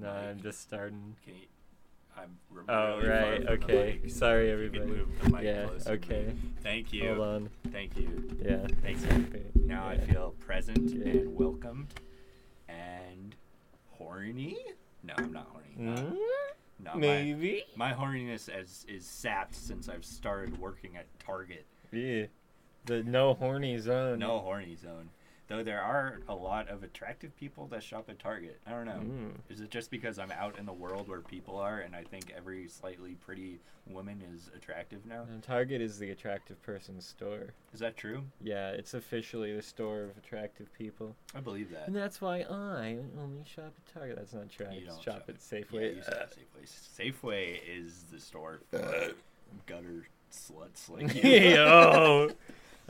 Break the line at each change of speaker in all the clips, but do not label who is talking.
No, I'm just starting.
Can you? I'm.
Oh,
really
right. Okay. Sorry,
If you could
everybody.
move the mic
Yeah.
closer.
Okay.
Thank you.
Hold on.
Thank you.
Yeah.
Thanks. Now I feel present and welcomed and horny. No, I'm not horny. Uh,
Mm,
no, my,
maybe.
my horniness is, is sapped since I've started working at Target.
Yeah. The no horny zone.
No horny zone. Though there are a lot of attractive people that shop at Target. I don't know.
Mm.
Is it just because I'm out in the world where people are and I think every slightly pretty woman is attractive now?
And Target is the attractive person's store.
Is that true?
Yeah, it's officially the store of attractive people.
I believe that.
And that's why I only shop at Target. That's not true. I
You don't
shop,
shop
at
Yeah,
Safeway.
you shop at Safeway. Safeway is the store for gutter sluts like you.
Yo.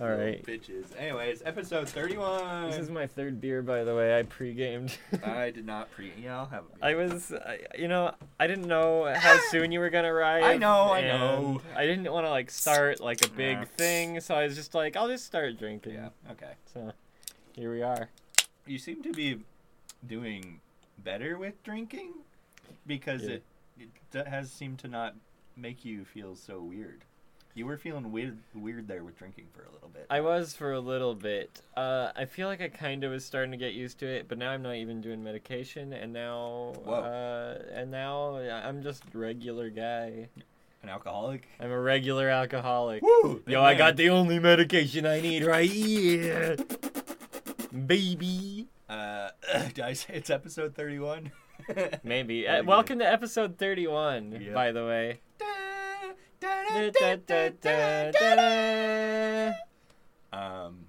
All right.
Bitches. Anyways, episode 31.
This is my third beer, by the way. I pre-gamed.
I did not pre. Yeah, I'll have a beer.
I was, I, you know, I didn't know how soon you were gonna arrive.
I know, I know.
I didn't want to like start like a big
Yeah.
thing, so I was just like, I'll just start drinking.
Yeah, okay.
So, here we are.
You seem to be doing better with drinking because
Yeah.
it, it has seemed to not make you feel so weird. You were feeling weird, weird there with drinking for a little bit.
I was for a little bit. Uh, I feel like I kind of was starting to get used to it, but now I'm not even doing medication, and now, uh, and now I'm just regular guy.
An alcoholic.
I'm a regular alcoholic.
Woo!
Yo, I got the only medication I need right here, baby.
Uh, did I say it's episode 31?
Maybe. Uh, welcome to episode 31,
Yep.
by the way.
Da, Um,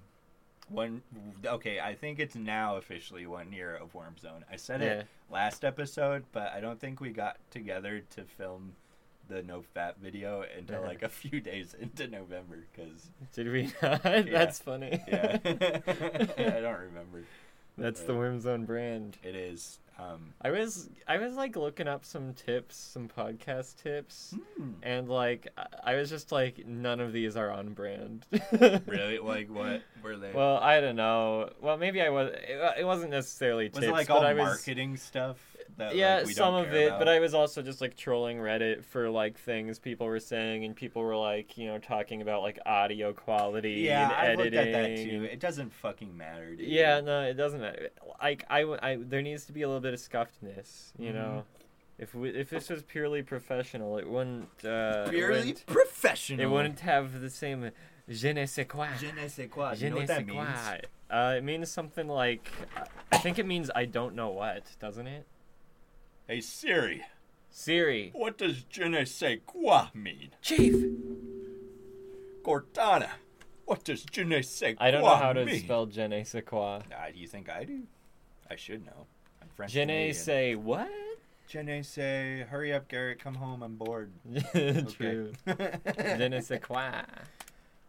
one. Okay, I think it's now officially one year of Worm Zone. I said it last episode, but I don't think we got together to film the no fat video until like a few days into November. Cause
Did we not? That's funny.
yeah, I don't remember.
That's the Worm Zone brand.
It is. Um,
I was I was like looking up some tips, some podcast tips,
hmm,
and like I- was just like none of these are on brand.
really? Like what were they?
Well, I don't know. Well, maybe I was. It, it wasn't necessarily
was
tips,
it like all
I was.
marketing stuff? That,
yeah,
like,
some of it,
about?
but I was also just like trolling Reddit for like things people were saying, and people were like, you know, talking about like audio quality
Yeah,
and
I've looked
editing.
at that too. It doesn't fucking matter, dude.
Yeah, no, it doesn't matter. Like I, I, there needs to be a little bit of scuffedness, you
Mhm.
know. If we, if this was purely professional, it wouldn't. Uh, it
purely
wouldn't,
professional.
it wouldn't have the same je ne sais quoi.
Je ne sais quoi.
Je
You know
ne
what that
sais
means?
quoi. Uh, it means something like, I think it means I don't know what, doesn't it?
Hey Siri,
Siri.
what does je ne sais quoi mean?
Chief.
Cortana, what does je ne sais quoi
I don't know how to
mean?
spell je ne sais quoi.
Ah, do you think I do? I should know. I'm French.
Je ne sais what?
Je ne sais. Hurry up, Garrett. Come home. I'm bored.
True. Je ne sais quoi.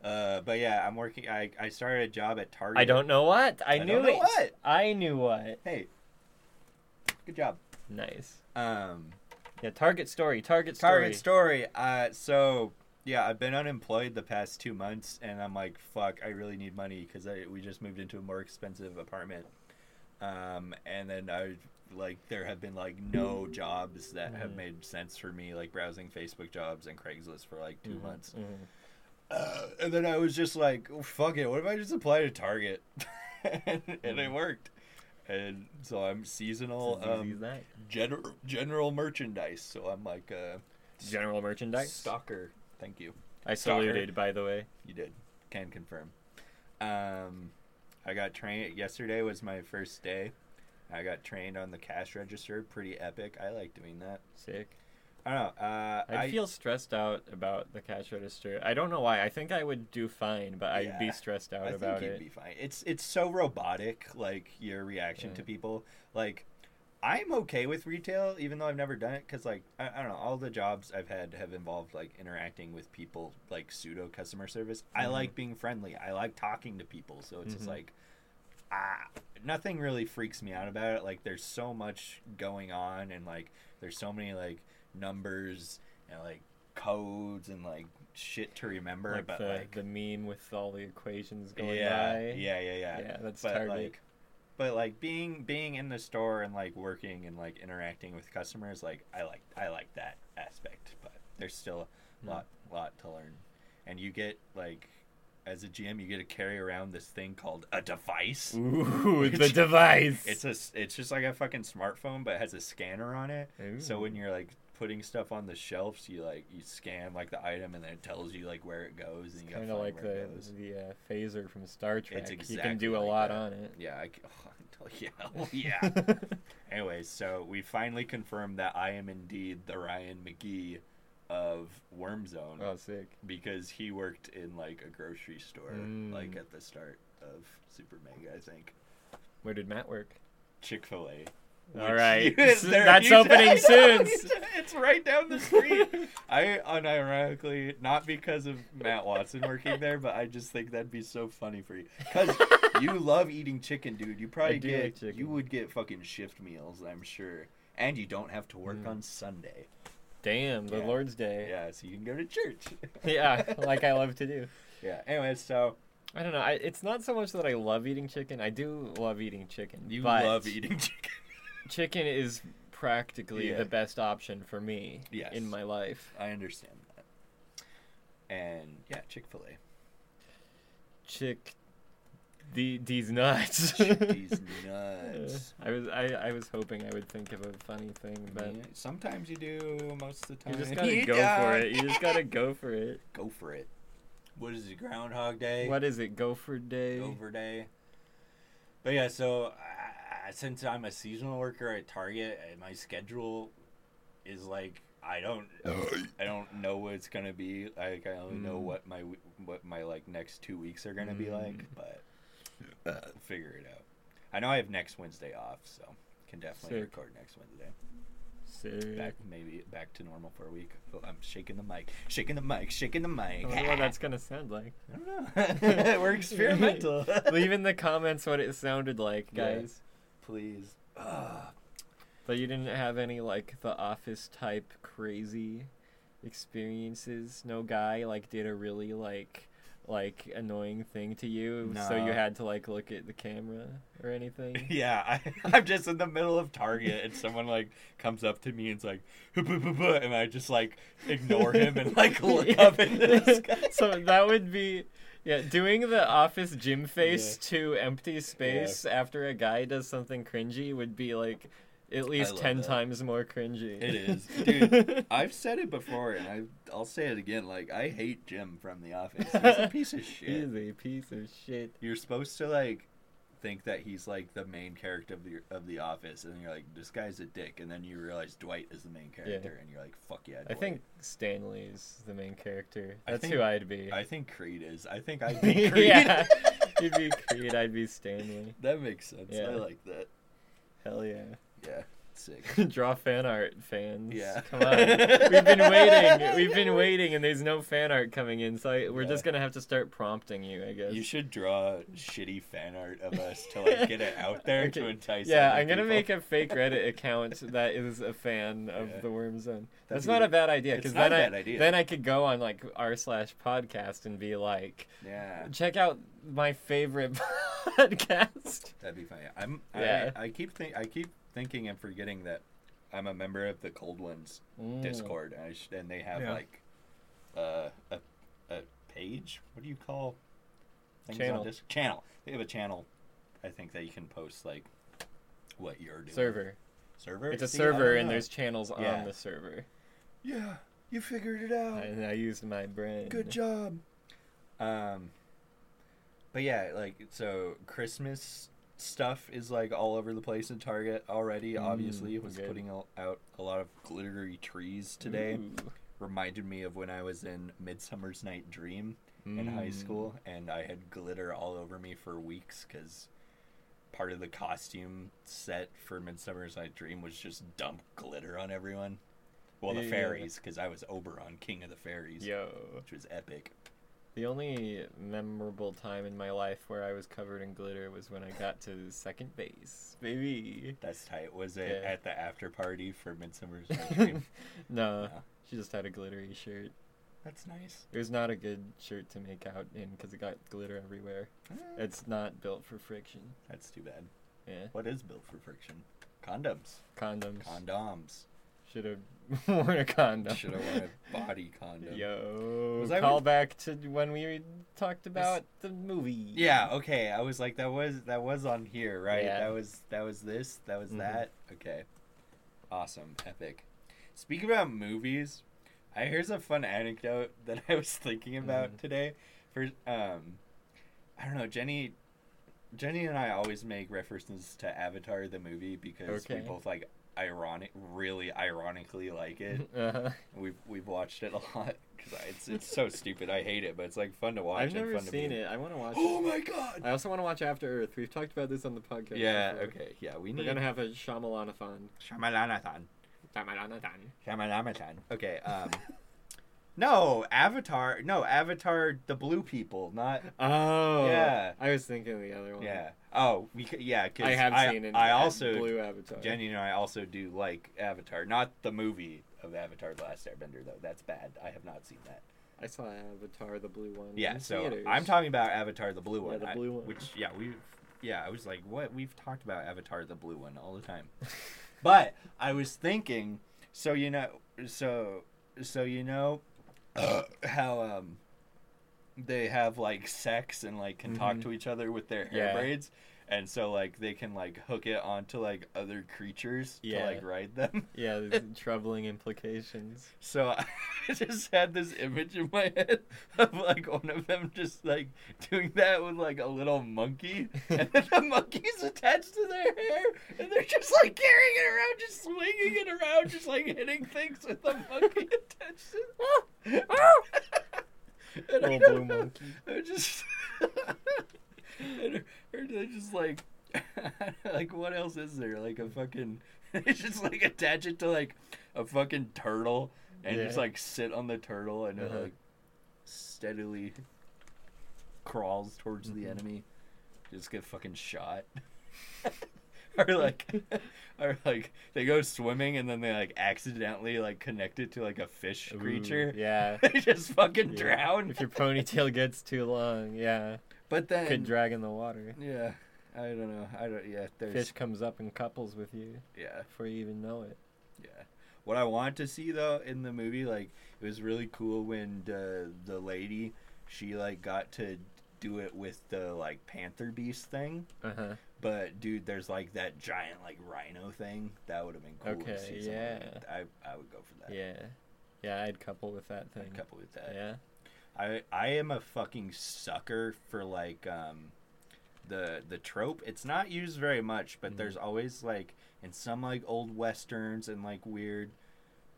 Uh, but yeah, I'm working. I, I started a job at Target.
I don't know what. I,
I
knew it.
what.
I knew what.
Hey, good job.
Nice.
Um,
Yeah, Target story. Target story.
Target story. Uh, so yeah, I've been unemployed the past two months, and I'm like, fuck, I really need money because we just moved into a more expensive apartment. Um, and then I like there have been like no jobs that have
Mhm.
made sense for me, like browsing Facebook jobs and Craigslist for like 2
Mhm,
months.
mhm.
Uh, and then I was just like, oh, fuck it, what if I just apply to Target? and, and it
Mhm.
worked. And so I'm seasonal
It's as easy as
um, general general merchandise. So I'm like a
General merchandise.
stalker. Thank you.
I
Stalker.
saluted, by the way.
You did. Can confirm. Um, I got trained. Yesterday was my first day. I got trained on the cash register. Pretty epic. I like doing that.
Sick.
I don't know. Uh,
I'd
I
feel stressed out about the cash register. I don't know why. I think I would do fine, but I'd be stressed out
I
about
think you'd
it.
be fine. It's it's so robotic, like your reaction to people. Like, I'm okay with retail, even though I've never done it, because like I, I don't know, all the jobs I've had have involved like interacting with people, like pseudo customer service. I
Mhm.
like being friendly. I like talking to people, so it's just
Mhm.
like, ah, nothing really freaks me out about it. Like, there's so much going on, and like there's so many like numbers and like codes and like shit to remember,
Like
but
the,
like
the meme with all the equations going
yeah,
by.
yeah, yeah, yeah,
Yeah, that's
but
Target.
like, but like being being in the store and like working and like interacting with customers, like I like I like that aspect. But there's still a
Mm.
lot lot to learn, and you get like as a GM, you get to carry around this thing called a device.
Ooh, the device.
It's a, it's just like a fucking smartphone, but it has a scanner on it. So when you're like putting stuff on the shelves, you like you scan like the item, and then it tells you like where it goes, and you
kind of like the the uh, phaser from Star Trek. you
exactly
can do a
like
lot
that.
on it.
Yeah, I, oh, yeah, oh, yeah. Anyways, so we finally confirmed that I am indeed the Ryan Magee of Worm Zone
oh, sick.
because he worked in like a grocery store,
Mm.
like at the start of Super Mega, I think.
Where did Matt work?
Chick Fil A.
All right, that's opening soon.
It's right down the street. I unironically, not because of Matt Watson working there, but I just think that'd be so funny for you because you love eating chicken, dude. You probably get
like
you would get fucking shift meals, I'm sure, and you don't have to work
Mm.
on Sunday.
Damn, the
Yeah.
Lord's Day.
Yeah, so you can go to church.
Yeah, like I love to do.
yeah. Anyways, so
I don't know. I, it's not so much that I love eating chicken. I do love eating chicken.
you love eating chicken.
Chicken is practically
Yeah.
the best option for me
Yes.
in my life.
I understand that. And yeah, Chick Fil A.
Chick, the these nuts.
These nuts.
I was I, I was hoping I would think of a funny thing, but
sometimes you do. Most of the time,
you just gotta
You
go for it. You just gotta go for it.
go for it. What is it? Groundhog Day.
What is it? Gopher Day.
Over Day. But yeah, so since I'm a seasonal worker at Target, my schedule is like I don't I don't know what it's gonna be. Like I only know
Mm.
what my what my like next two weeks are gonna be like,
Mm.
but uh, figure it out. I know I have next Wednesday off, so can definitely
Sick.
record next Wednesday.
Sick.
Back maybe back to normal for a week. Oh, I'm shaking the mic, shaking the mic, shaking the mic.
I wonder what that's gonna sound like.
I don't know. We're experimental.
Leave in the comments what it sounded like,
Yeah. Please. Ah.
But you didn't have any like the office type crazy experiences. No guy like did a really like like annoying thing to you, so you had to like look at the camera or anything.
Yeah, I, I'm just in the middle of Target and someone like comes up to me and's like, and I just like ignore him and like look
Yeah.
up the sky.
so that would be yeah, doing the office Jim face to empty space after a guy does something cringy would be like at least 10
that.
times more cringy.
It is, dude. I've said it before, and I I'll say it again. Like I hate Jim from The Office. He's a piece of shit.
He's a piece of shit.
You're supposed to like think that he's like the main character of the of the Office, and you're like, this guy's a dick, and then you realize Dwight is the main character, and you're like, fuck yeah.
I think Stanley is the main character.
I
That's
think-
who I'd be.
I think Creed is. I think I'd be Creed.
yeah, you'd be Creed. I'd be Stanley.
that makes sense.
Yeah.
I like that.
Hell yeah.
Yeah, sick.
Draw fan art, fans.
Yeah.
Come on. We've been waiting. We've been waiting, and there's no fan art coming in, so I, we're
Yeah.
just gonna have to start prompting you, I guess.
You should draw shitty fan art of us to like get it out there to entice.
Yeah, I'm gonna
people.
make a fake Reddit account that is a fan of
Yeah.
the Worm Zone. That's not a bad idea
it's
because
not
then
a
I
bad idea.
then I could go on like r slash podcast and be like,
Yeah,
check out my favorite podcast.
that'd be funny. I'm.
Yeah.
I, I keep think. I keep thinking and forgetting that I'm a member of the Cold Ones
Mm.
Discord, and, I sh- and they have
Yeah.
like uh, a a page. What do you call things
Channel.
on Dis- channel? They have a channel. I think that you can post like what you're doing.
server.
Server.
It's a
See,
server, and there's channels
Yeah.
on the server.
Yeah, you figured it out.
And I used my brain.
Good job. Um, but yeah, like so Christmas stuff is like all over the place in Target already.
Mm,
obviously, was
good.
putting out a lot of glittery trees today.
Ooh.
Reminded me of when I was in Midsummer's Night Dream in high
Mm.
school, and I had glitter all over me for weeks because part of the costume set for Midsummer's Night Dream was just dump glitter on everyone. Well, the
Yeah.
fairies, because I was Oberon, king of the fairies,
Yo.
which was epic.
The only memorable time in my life where I was covered in glitter was when I got to second base. Baby.
That's tight. Was it
Yeah.
at the after party for Midsummer's Night Dream?
no,
No.
she just had a glittery shirt.
That's nice.
It was not a good shirt to make out in because it got glitter everywhere.
Eh,
It's not built for friction.
That's too bad.
Yeah.
What is built for friction? Condoms.
Condoms.
Condoms.
Should have worn a condom.
Should have worn a body condom.
Yo,
Was I
call
with-
back to when we talked about the movie.
Yeah. Okay. I was like, that was that was on here, right?
Yeah.
That was that was this. That was
Mhm.
that. Okay. Awesome. Epic. Speaking about movies, I here's a fun anecdote that I was thinking about
Mhm.
today. For um, I don't know, Jenny. Jenny and I always make references to Avatar the movie because we both like ironic, really ironically like it.
Uh-huh.
We've we've watched it a lot because it's it's so stupid. I hate it, but it's like fun to watch. And fun to
I've
never seen
it. I want to watch
Oh my god!
I also want to watch After Earth. We've talked about this on the podcast.
Yeah.
before.
Okay. Yeah. We
We're gonna have a Shyamalan-a-thon.
Shyamalanathon.
Shyamalan-a-thon.
Shyamalanathon. Okay. Um. no, Avatar. No, Avatar. The blue people, not.
Oh.
Yeah.
I was thinking the other one.
Yeah. Oh, we yeah. Cause
I have
I,
seen it.
I also
Blue Avatar.
Jenny and I also do like Avatar, not the movie of Avatar: The Last Airbender though. That's bad. I have not seen that.
I saw Avatar, the blue one.
Yeah, so
theaters.
I'm talking about Avatar: The Blue one.
Yeah,
the
blue one.
Which yeah, we yeah, I was like, what? We've talked about Avatar: The Blue One all the time. but I was thinking, so you know, so so you know, how um they have like sex and like can talk
Mhm.
to each other with their hair
Yeah.
braids. And so like they can like hook it onto like other creatures
Yeah.
to like ride them.
Yeah, there's troubling implications.
So I just had this image in my head of like one of them just like doing that with like a little monkey, and then the monkey's attached to their hair, and they're just like carrying it around, just swinging it around, just like hitting things with the monkey attached to it. And I
Little blue monkey.
I just. or, they just like, like what else is there? Like a fucking, they just like attach it to like a fucking turtle and just like sit on the turtle and
Uh-huh.
it like steadily crawls towards the
Mhm.
enemy. Just get fucking shot. or like, or like they go swimming and then they like accidentally like connect it to like a fish
Ooh,
creature.
Yeah.
they just fucking
Yeah.
drown.
If your ponytail gets too long, yeah,
But then
could drag in the water.
Yeah, I don't know. I don't. Yeah, there's.
Fish comes up in couples with you
Yeah,
before you even know it.
yeah. What I wanted to see though in the movie, like, it was really cool when the the lady, she like got to do it with the like panther beast thing.
Uh huh.
But dude, there's like that giant like rhino thing. That would have been cool to
Okay, yeah.
with. I I would go for that.
Yeah. Yeah, I'd couple with that thing.
I'd couple with that.
Yeah.
I I am a fucking sucker for like um the the trope. It's not used very much, but
Mhm.
there's always like in some like old westerns and like weird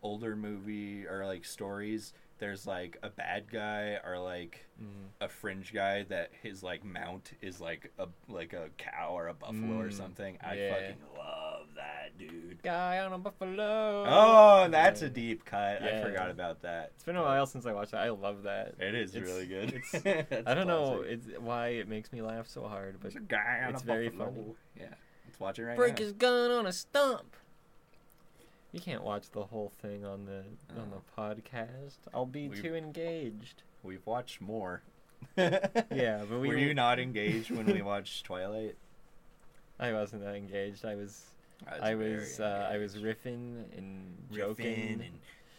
older movie or like stories, there's like a bad guy or like
Mm.
a fringe guy that his like mount is like a like a cow or a buffalo or
Mm,
something. I
yeah.
fucking love that dude.
Guy on a buffalo.
Oh, that's a deep cut. I forgot about that.
It's been a while since I watched it. I love that.
It is
It's-
really good.
it's- I don't know it's why it makes me laugh so hard, but
There's a guy on
it's
a
very
buffalo.
funny.
Yeah, let's watch it right
break
now.
his gun on a stump. You can't watch the whole thing on the on the uh-huh. podcast. I'll be too engaged.
We've watched more.
Yeah, but we
were you not engaged when we watched Twilight?
I wasn't that engaged. I was
I
I
very
was uh, I was riffing and
Riffing
joking.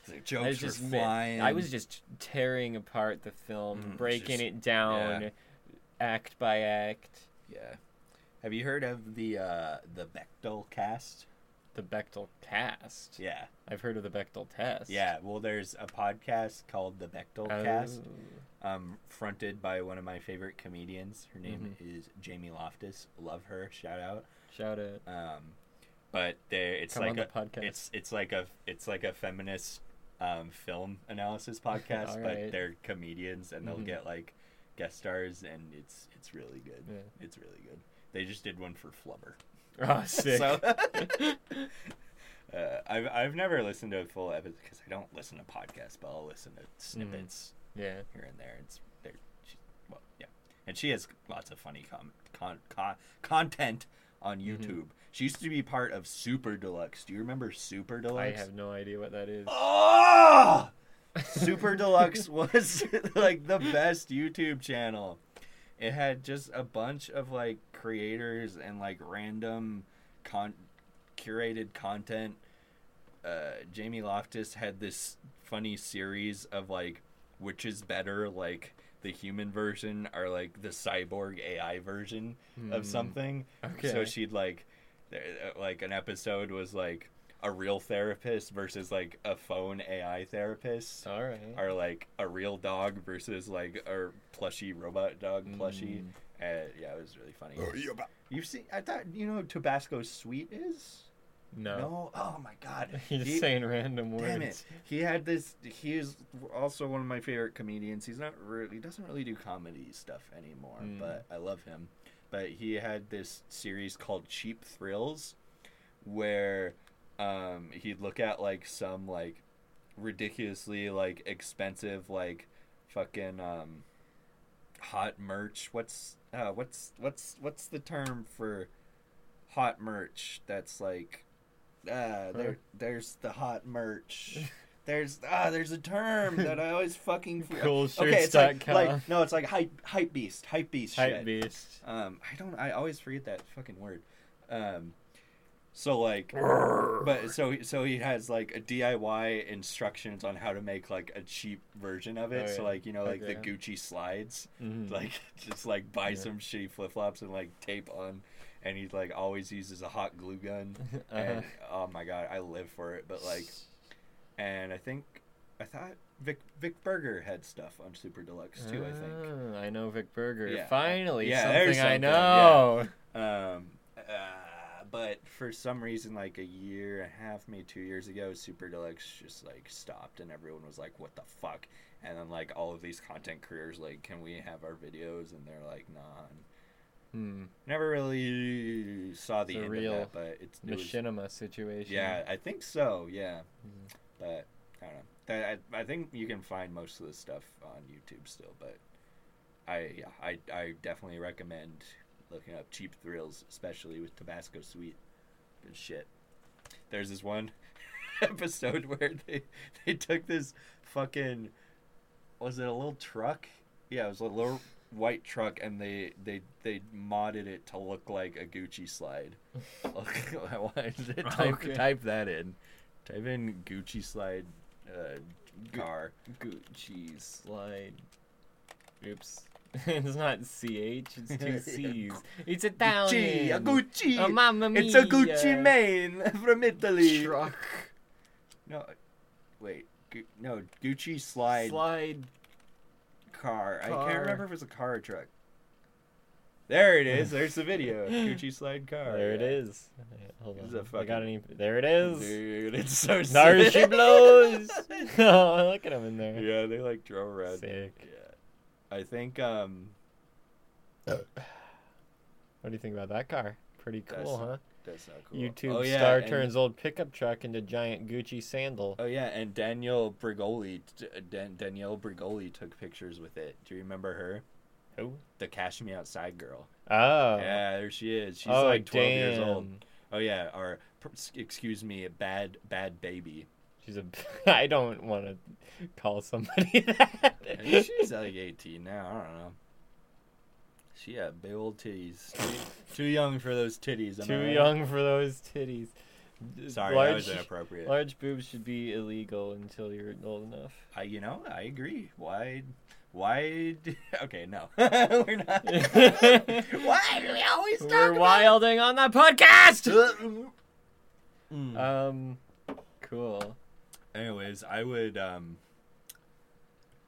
and the
I was just
flying.
I was just tearing apart the film,
Mm,
breaking
just-
it down,
yeah.
act by act.
yeah. Have you heard of the uh, the Bechdel cast?
The Bechdel cast.
Yeah,
I've heard of the Bechdel test.
yeah. Well, there's a podcast called the Bechdel
Oh,
cast, um, fronted by one of my favorite comedians. Her name
Mm-hmm.
is Jamie Loftus. Love her. Shout out.
shout out.
Um, but there, it's
Come
like a
podcast.
it's it's like a it's like a feminist um, film analysis podcast, but they're comedians and they'll
Mhm.
get like guest stars, and it's it's really good.
Yeah.
It's really good. They just did one for Flubber.
Oh, sick.
So, uh, I've I've never listened to a full episode because I don't listen to podcasts, but I'll listen to snippets
yeah.
here and there. It's there. She, well, yeah, and she has lots of funny com- con- con- content on
Mhm.
YouTube. She used to be part of Super Deluxe. Do you remember Super Deluxe?
I have no idea what that is.
Oh! Super Deluxe was like the best YouTube channel. it had just a bunch of like creators and like random con curated content. Uh, Jamie Loftus had this funny series of like which is better, like the human version or like the cyborg AI version of
Hmm.
something.
Okay.
So she'd like, like an episode was like a real therapist versus like a phone AI therapist,
All right.
or like a real dog versus like a plushy robot dog plushie.
Mm.
Uh, yeah, it was really funny. You've seen? I thought you know who Tabasco Sweet is.
No.
No. Oh my God.
He's
He-
saying random words.
Damn it! He had this. He is also one of my favorite comedians. He's not really. He doesn't really do comedy stuff anymore,
Mm.
but I love him. But he had this series called Cheap Thrills, where um, he'd look at like some like ridiculously like expensive like fucking um, hot merch. What's uh, what's what's what's the term for hot merch? That's like uh, there, there's the hot merch. There's ah, there's a term that I always fucking forget. Okay, it's like, like no, it's like hype hype beast, hype beast
Hype
shit.
beast.
Um, I don't. I always forget that fucking word. Um, so like, but so so he has like a DIY instructions on how to make like a cheap version of it.
Oh,
So like you know like the Gucci slides,
Mhm.
like just like buy
Yeah.
some shitty flip flops and like tape on. And he like always uses a hot glue gun.
Uh-huh.
And oh my god, I live for it. But like, and I think I thought Vic Vic Berger had stuff on Super Deluxe too. I think.
Ah, I know Vic Berger.
Yeah.
Finally,
Yeah,
something,
there's
I
something,
know.
Um, uh, but for some reason, like a year and a half, maybe two years ago, Super Deluxe just like stopped, and everyone was like, "What the fuck?" And then like all of these content creators like, "Can we have our videos?" And they're like, "Nah."
Hmm.
Never really saw the
It's
end
real
of that, but it's it was-
Machinima situation.
yeah, I think so. Yeah,
Mhm.
But I don't know. That, I, I think you can find most of the stuff on YouTube still, but I yeah I I definitely recommend looking up cheap thrills, especially with Tabasco Sweet. Good shit. There's this one episode where they they took this fucking was it a little truck? Yeah, it was a little white truck, and they they they modded it to look like a Gucci slide. Why is it? Type,
Okay.
type that in. Type in Gucci slide uh, car.
Gucci slide. Oops. it's not CH, it's two C's. It's Italian.
Gucci, a Gucci.
Oh, mamma mia.
It's a Gucci man from Italy.
Truck.
No, wait. Gu- no, Gucci slide,
Slide.
car. I can't remember if it's a car or truck. There it is. There's the video. Gucci slide car.
There it is. yeah. Hold
This is
on.
a
I got any. There it is.
Dude, it's so
There
sick.
she blows. oh, look at him in there.
Yeah, they like drove around.
Sick.
Yeah. I think um
What do you think about that car? Pretty
That's-
cool, huh?
that's not cool.
YouTube
oh, yeah,
star
and-
turns old pickup truck into giant Gucci sandal.
Oh yeah, and Danielle Bregoli, t- Dan- Danielle Bregoli took pictures with it. Do you remember her?
Who?
The Cash Me Outside girl.
Oh.
Yeah, there she is. She's
oh,
like 12
damn.
years old. Oh yeah, or excuse me, a bad bad baby.
She's a. I don't want to call somebody that.
She's like 18 now. I don't know. She had big old titties. Too, young for those titties. am
Too
right?
young for those titties.
Sorry,
large,
that was inappropriate.
large boobs should be illegal until you're old enough.
I, you know, I agree. Why? Why? d- Okay, no, we're not. why do we always talk
We're
about?
wilding on that podcast.
Mm.
um, cool.
Anyways, I would um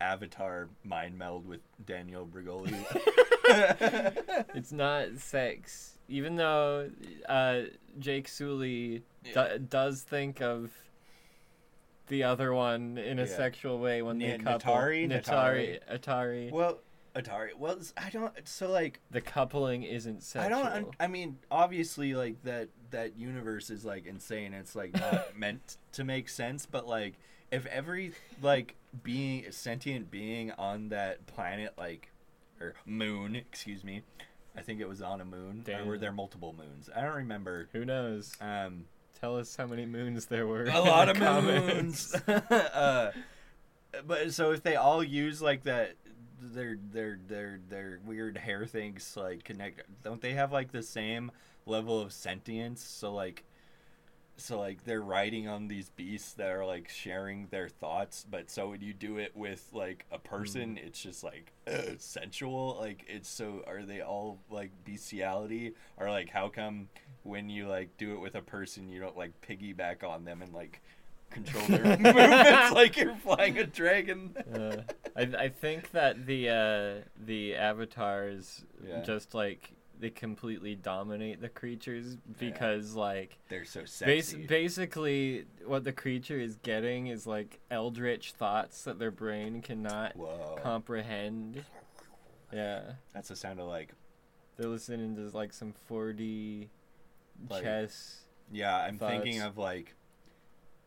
avatar mind meld with Daniel Bregoli.
It's not sex, even though uh, Jake Sully
Yeah.
do- does think of the other one in a
Yeah.
sexual way when they
N-
couple.
Natari?
Natari, Atari.
well, Atari. Well, I don't. So like,
The coupling isn't sexual.
I don't. I mean, obviously, like that that universe is like insane. It's like not meant to make sense, but like if every like being sentient being on that planet like or moon, excuse me. I think it was on a moon. Or were there multiple moons? I don't remember.
Who knows?
Um,
Tell us how many moons there were.
a lot of moons. uh, but so if they all use like that their their their their weird hair things like connect? Don't they have like the same level of sentience? So like, so like they're riding on these beasts that are like sharing their thoughts. But so when you do it with like a person, it's just like uh, sensual. Like it's so. Are they all like bestiality? Or like how come when you like do it with a person, you don't like piggyback on them and like control their movements like you're flying a dragon?
Uh, I I think that the uh, the avatars
Yeah.
just like they completely dominate the creatures because like
They're so
bas-
sexy.
basically what the creature is getting is like eldritch thoughts that their brain cannot
Whoa.
comprehend. Yeah,
That's the sound of like
they're listening to like some 4D
Like-
chess.
yeah, I'm thinking of like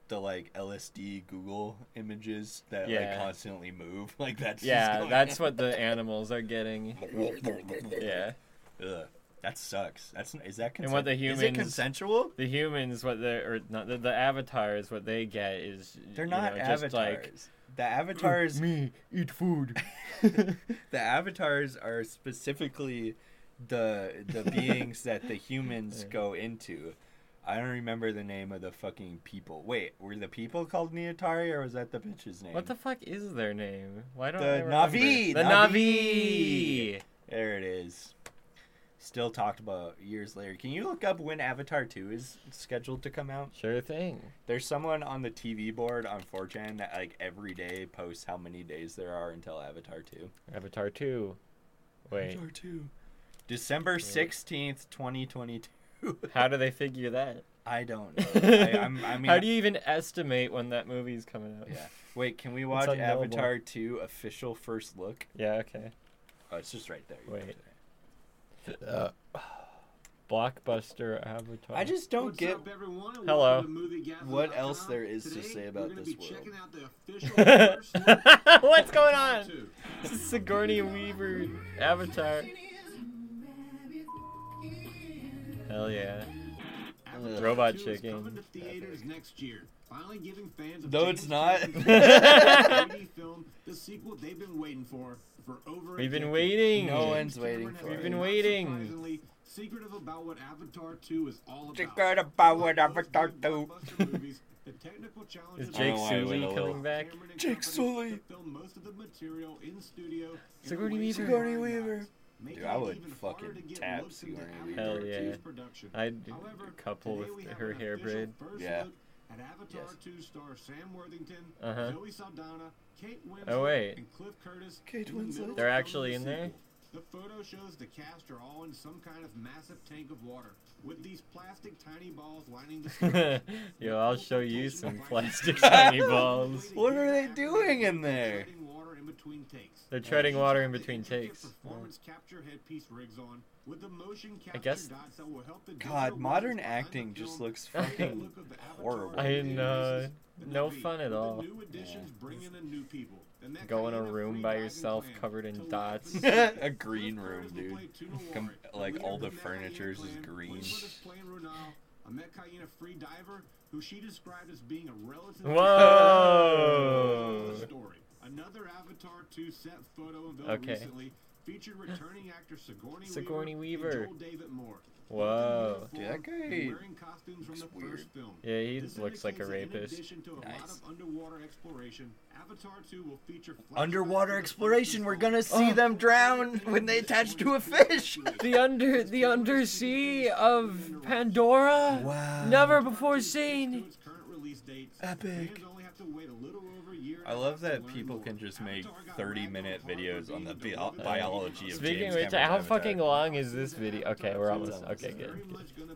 the like LSD Google images that
Yeah.
like constantly move. Like that's
Yeah, that's what the animals are getting. Yeah.
Ugh, that sucks. That's is that
And what the
consent- is it
humans-
consensual?
The humans, what they or not the, the avatars, what they get is
They're not
know,
avatars.
like
the avatars
me eat food.
the avatars are specifically the the beings that the humans go into. I don't remember the name of the fucking people. Wait, were the people called Neotari or was that the bitch's name?
what the fuck is their name? Why don't
The
I remember?
Na'vi,
The
Na'vi.
Na'vi.
There it is. Still talked about years later. Can you look up when Avatar 2 is scheduled to come out?
Sure thing.
There's someone on the TV board on 4chan that like every day posts how many days there are until Avatar 2.
Avatar two. Wait,
Avatar 2. December 16th, 2022.
how do they figure that?
I don't know. I, I'm, I mean,
how do you even estimate when that movie's coming out?
Yeah. Wait, can we watch
unknowable.
Avatar 2 official first look?
Yeah. Okay.
Oh, it's just right there.
Wait. Uh, Blockbuster Avatar.
I just don't
What's
get
up, everyone,
Hello.
welcome to Movie Gathering
what else
com.
there is to say about
we're gonna
this
be
world.
checking out the official
What's going on? This is Sigourney Weaver Avatar. Hell yeah.
Avatar
Robot chicken.
coming to theaters next year, finally giving fans a
No, it's not.
see the 3D film, the sequel they've been waiting for for over.
We've been waiting.
No
James
one's waiting for.
We've been waiting.
surprisingly, Secretive about what Avatar 2 is all about.
Secret about what Avatar 2.
the technical challenges
Is Jake
know why I went
Sully coming back?
Jake Sully.
film most of the material in studio
Sigourney Weaver.
Sigourney
find
Weaver.
Guys, making
Dude, I would
even
fucking
harder to get
tap
looks into
Sigourney
Avatar
Hell yeah.
production.
I'd
However,
couple with her hair braid.
first
Yeah.
At Avatar
Yes.
2 star Sam Worthington,
Uh-huh.
Zoe Saldana, Kate Winslet,
Oh, wait.
and Cliff Curtis.
Kate
in the
Winslet.
They're actually in
the
there?
Sequel. The photo shows the cast are all in some kind of massive tank of water with these plastic tiny balls lining the.
Yo, I'll show you some plastic tiny balls.
What are they doing in there?
Treading water in between takes.
They're treading water in between takes.
Performance capture headpiece rigs on with the motion capture
guess-
dots that will help the
God, modern acting just looks fucking
look of the Avatar
horrible.
I
animated
know.
races.
No fun at
with the
all.
new additions bring in a new people. The Met
Go in a room by yourself covered in dots.
A green room, dude. Com- like, all the
Met
furnitures is green.
When Cliff is playing Ronal, a Metkayina free diver who she described as being a relative.
Whoa.
Story. Another Avatar 2 set photo unveiled
Okay.
recently featured returning actor Sigourney,
Sigourney
Weaver,
Weaver.
and Joel David Moore.
Whoa.
Dude, that guy
wearing costumes from
looks
the
weird.
first film.
Yeah, he
This
looks like a
indicates
rapist.
In addition to a lot
Nice.
of underwater exploration, Avatar 2 will feature
Underwater
flashbacks to the
exploration. We're gonna see
Oh.
them drown when they attach to a fish.
The under the undersea of Pandora.
Wow.
Never before seen.
Epic. I love that people can just make 30 minute videos on the bio- biology of
Speaking
James
of which,
Cameron's
how
Avatar.
fucking long is this video? Okay, we're almost.
almost
Okay, good.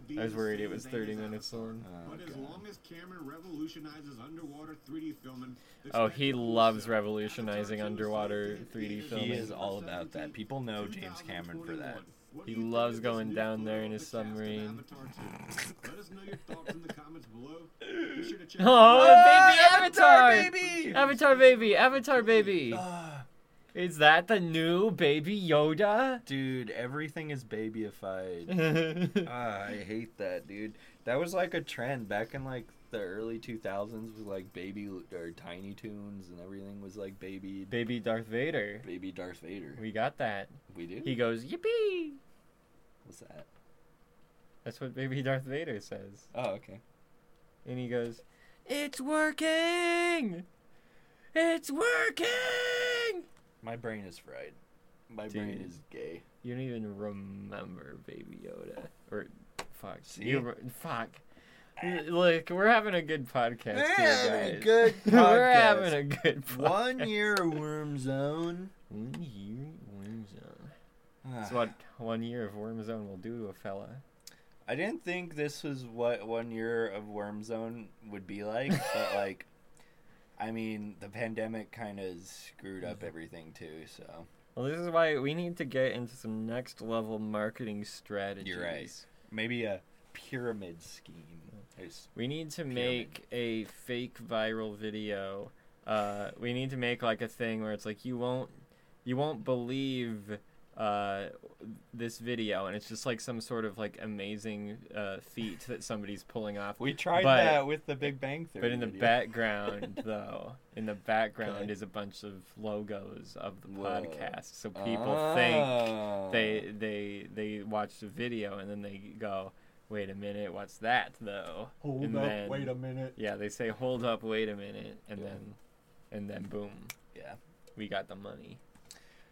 good. I was worried it was 30 minutes long.
Oh,
But as
God.
long as Cameron revolutionizes underwater 3D filming,
Oh, he loves revolutionizing
Avatar 2 is
underwater 3D filming.
He is all about that. People know James Cameron for that.
He
do you think
loves going down there in his submarine.
Avatar 2? Let us know your thoughts in the comments below. Be sure to check
Oh, baby Avatar!
baby!
Avatar baby, Avatar baby.
Ah,
Is that the new baby Yoda?
dude, everything is babyified. Ah, I hate that, dude. That was like a trend back in like the early 2000s was like baby or Tiny Toons and everything was like baby
Baby Darth Vader.
baby Darth Vader.
We got that.
We do.
He goes, Yippee!
What's that?
That's what Baby Darth Vader says.
Oh, okay.
And he goes, It's working! It's working!
My brain is fried. My brain is gay.
You don't even remember Baby Yoda. Or, fuck.
See?
You, re- fuck. L- Look, we're having a good podcast
We're
here,
having a
guys.
good
we're having a good podcast.
One year of Worm Zone.
One year Worm Zone. That's what one year of Worm Zone will do to a fella.
I didn't think this was what one year of Worm Zone would be like, but like, I mean, the pandemic kind of screwed up everything too. So
Well, this is why we need to get into some next level marketing strategies.
You're right. maybe a pyramid scheme. There's-
We need to
Pyramid.
make a fake viral video. Uh, we need to make like a thing where it's like you won't, you won't believe uh, this video, and it's just like some sort of like amazing uh, feat that somebody's pulling off.
we tried
But-
that with the Big Bang Theory.
But in the
video.
background, though, in the background
Okay.
is a bunch of logos of the
Whoa.
podcast, so people think
Oh.
they they they watch the video and then they go, "Wait a minute, what's that though?"
hold
and
up.
then-
wait a minute.
Yeah, they say, "Hold up, wait a minute," and
Yeah.
then and then boom,
Yeah.
we got the money.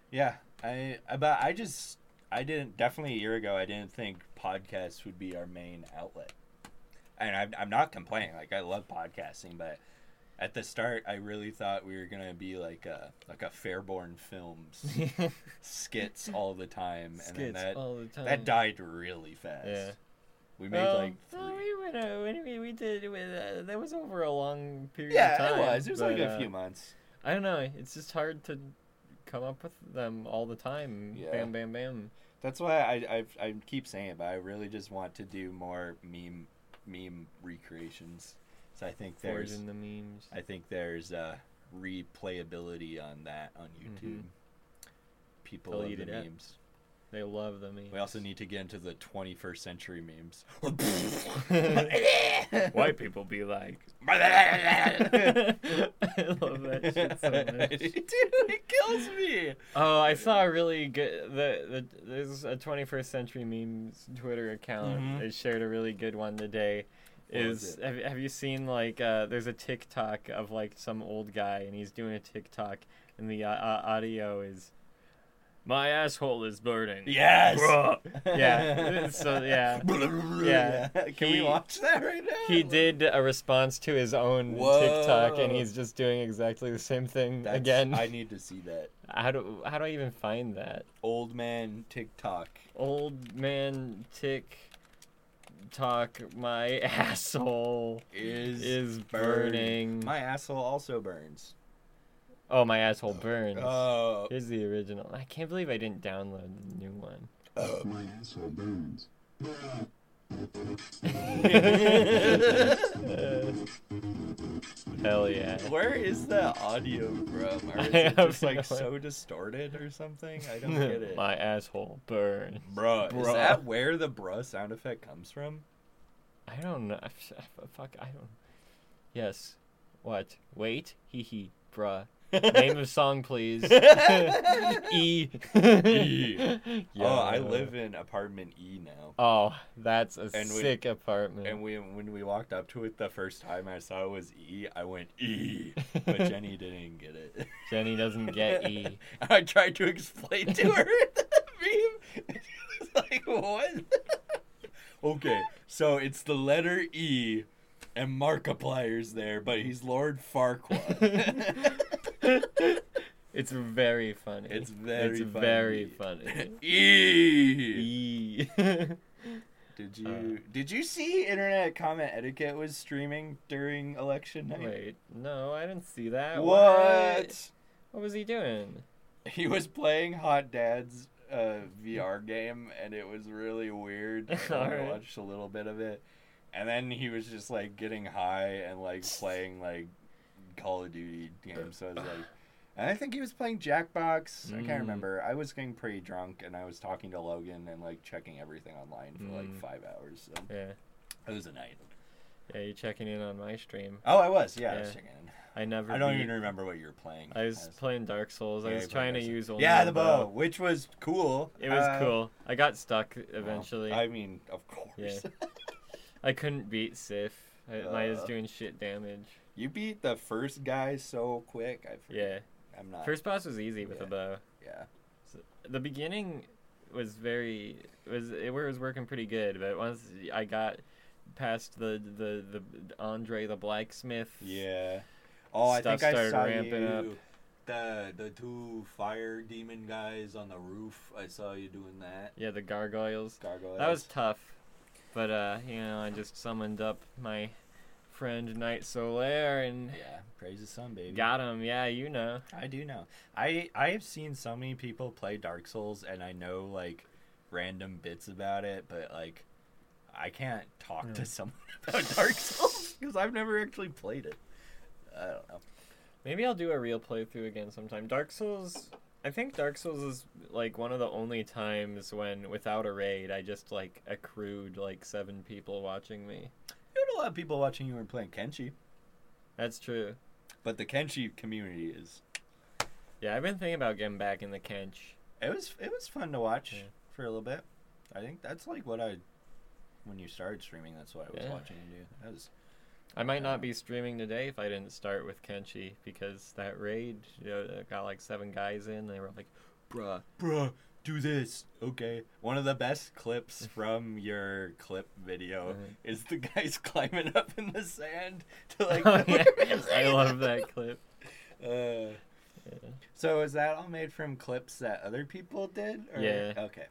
Yeah, I, I but I just I didn't definitely a year ago I didn't think podcasts would be our main outlet, and I'm I'm not complaining. Like I love podcasting, but at the start I really thought we were gonna be like a like a Fairborn Films skits all the time, and then that
all the time.
that died really fast.
Yeah.
we made like three.
we went. Uh, we, we- did. With, uh, that was over a long period.
Yeah,
of time,
it was. It was like a
uh,
few months.
I don't know. It's just hard to come up with them all the time.
Yeah.
Bam, bam, bam.
That's why I, I I keep saying it, but I really just want to do more meme meme recreations. So I think there's
Forging the memes.
I think there's uh, replayability on that on YouTube.
Mhm.
People
They'll
love the
up.
Memes.
They love the memes.
We also need to get into the 21st century memes.
White people be like. I love that shit so much.
Dude, it kills me.
Oh, I saw a really good. The, the there's a 21st century memes Twitter account.
Mhm.
They shared a really good one today.
What
Is have, have you seen like uh, there's a TikTok of like some old guy and he's doing a TikTok and the uh, uh, audio is my asshole is burning.
Yes.
Bruh. Yeah. So yeah. Yeah.
Can we watch that right now?
He did a response to his own TikTok and he's just doing exactly the same thing
That's-
again.
I need to see that.
How do how do I even find that?
Old man TikTok.
Old man tick talk my asshole
Is
is
burning.
burning.
My asshole also burns.
Oh, my asshole burns.
Oh.
Here's the original. I can't believe I didn't download the new one. Oh.
My asshole burns.
Hell yeah.
Where is the audio from? Or is
I
it
have
just like
no
so distorted or something? I don't get it.
my asshole burns.
Bruh, is that where the bruh sound effect comes from?
I don't know. Fuck, I don't. Yes. What? Wait. Hee hee. Bruh. Name of song, please. e.
E.
Yeah.
Oh, I live in apartment E now.
Oh, that's a
And we-
sick apartment.
And we, when we walked up to it the first time I saw it was E, I went E, but Jenny didn't get it.
Jenny doesn't get E.
I tried to explain to her the meme. She was like, what? okay, so it's the letter E, and Markiplier's there, but he's Lord Farquaad.
It's very funny.
It's very
It's
funny.
very funny.
e.
E.
Did you
Uh.
did you see internet comment etiquette was streaming during election night?
Wait, no, I didn't see that.
What?
What was he doing?
He was playing Hot Dad's uh, VR game, and it was really weird. I
Alright.
watched a little bit of it, and then he was just like getting high and like playing like Call of Duty games. So I was like, and I think he was playing Jackbox. I
Mm.
can't remember. I was getting pretty drunk, and I was talking to Logan and like checking everything online for like
Mm.
five hours. So
Yeah.
it was a night.
Yeah, you're checking in on my stream.
Oh, I was. Yeah, I was checking in.
I never.
I don't
beat-
even remember what you were playing.
I was
as.
playing Dark Souls. I was trying to use only
Yeah,
the
the bow, which was cool.
It was
Uh,
cool. I got stuck
well,
eventually.
I mean, of course.
Yeah. I couldn't beat Sif. I, I was
Uh.
doing shit damage.
You beat the first guy so quick. I
Yeah.
I'm not.
First boss was easy with
yeah.
the bow.
yeah.
The beginning was very was it was working pretty good, but once I got past the the the Andre the blacksmith.
Yeah. Oh, I think I saw
ramping
you.
up.
The the two fire demon guys on the roof. I saw you doing that.
Yeah, the gargoyles.
Gargoyles.
That was tough. But uh, you know, I just summoned up my friend Knight Solaire and
Yeah, praise the sun, baby.
got him. Yeah, you know.
I do know. I I have seen so many people play Dark Souls, and I know like random bits about it, but like I can't talk
Yeah.
to someone about Dark Souls because I've never actually played it. I don't know.
Maybe I'll do a real playthrough again sometime. Dark Souls. I think Dark Souls is like one of the only times when, without a raid, I just like accrued like seven people watching me.
A lot of people watching you were playing Kenshi,
That's true.
but the Kenshi community is.
Yeah, I've been thinking about getting back in the Kench.
It was it was fun to watch
Yeah.
for a little bit. I think that's like what I when you started streaming. That's what I was
Yeah.
watching you do. That was
I might
Uh,
not be streaming today if I didn't start with Kenshi because that raid you know, got like seven guys in. They were like, "Bruh,
bruh, do this. Okay. One of the best clips from your clip video
Mhm.
is the guys climbing up in the sand to like.
Oh, yeah. I love that clip."
Uh,
Yeah.
so is that all made from clips that other people did? Or?
Yeah.
Okay.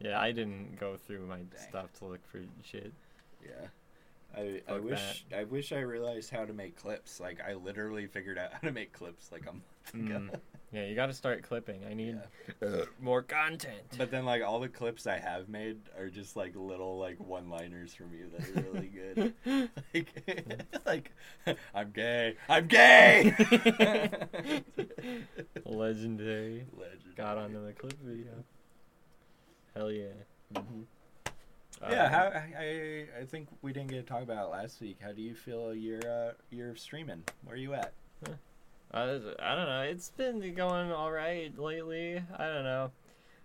Yeah, I didn't go through my stuff to look for shit.
Yeah. I, I wish I wish I realized how to make clips. Like I literally figured out how to make clips like a month ago.
Mm. Yeah, you got to start clipping. I need
Yeah.
uh, more content.
But then like all the clips I have made are just like little like one liners from you that are really good. like, like I'm gay. I'm gay.
Legendary.
Legendary.
Got onto the clip video. Hell yeah.
Mhm.
Uh,
Yeah, how, I I think we didn't get to talk about it last week. How do you feel you're uh, you're streaming? Where are you at?
I, I don't know. It's been going all right lately. I don't know.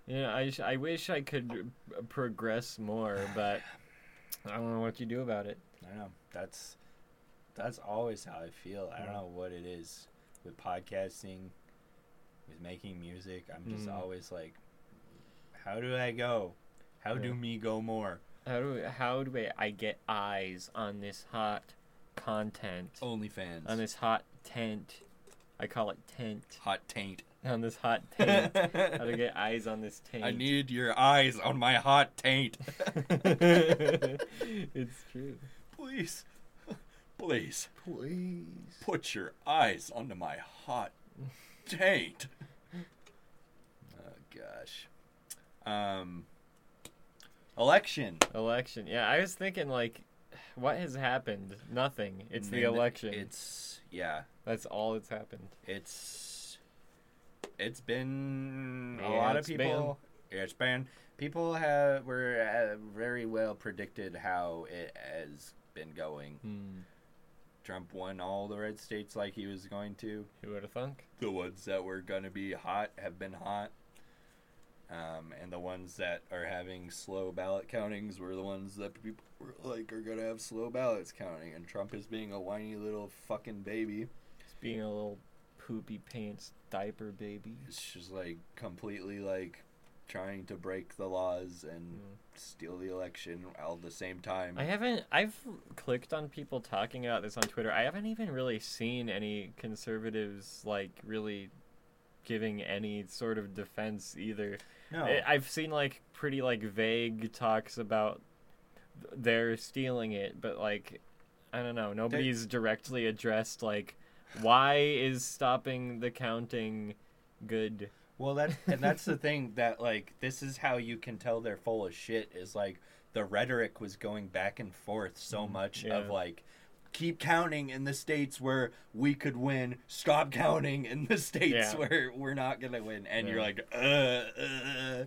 You know, I, sh- I wish I could uh, progress more, but I don't know what you do about it.
I know that's that's always how I feel. I don't know what it is with podcasting, with making music. I'm just
Mhm.
always like, how do I go? How do me go more?
How do how do I, I get eyes on this hot content
OnlyFans.
on this hot tent? I call it tent
hot taint.
on this hot tent. how to get eyes on this tent?
I need your eyes on my hot taint.
it's true.
please, please,
Please.
put your eyes onto my hot taint. oh gosh. Um. Election.
Election. Yeah, I was thinking like, what has happened? Nothing. It's the election.
It's yeah.
That's all that's happened.
It's it's been a
Yeah,
lot of
it's
people. It's been people have were uh, very well predicted how it has been going.
Hmm.
Trump won all the red states like he was going to.
Who would have thunk?
The ones that were gonna be hot have been hot. Um, and the ones that are having slow ballot countings were the ones that people were like are gonna have slow ballots counting. And Trump is being a whiny little fucking baby.
He's being a little poopy pants diaper baby.
It's just like completely like trying to break the laws and
Mm.
steal the election all at the same time.
I haven't. I've clicked on people talking about this on Twitter. I haven't even really seen any conservatives like really giving any sort of defense either.
no,
I've seen like pretty like vague talks about th- they're stealing it, but like I don't know. Nobody's directly addressed like why is stopping the counting good.
Well, that and that's the thing that like this is how you can tell they're full of shit is like the rhetoric was going back and forth so mm-hmm. much of like keep counting in the states where we could win, stop counting in the states
Yeah.
where we're not gonna win, and you're like, uh, uh,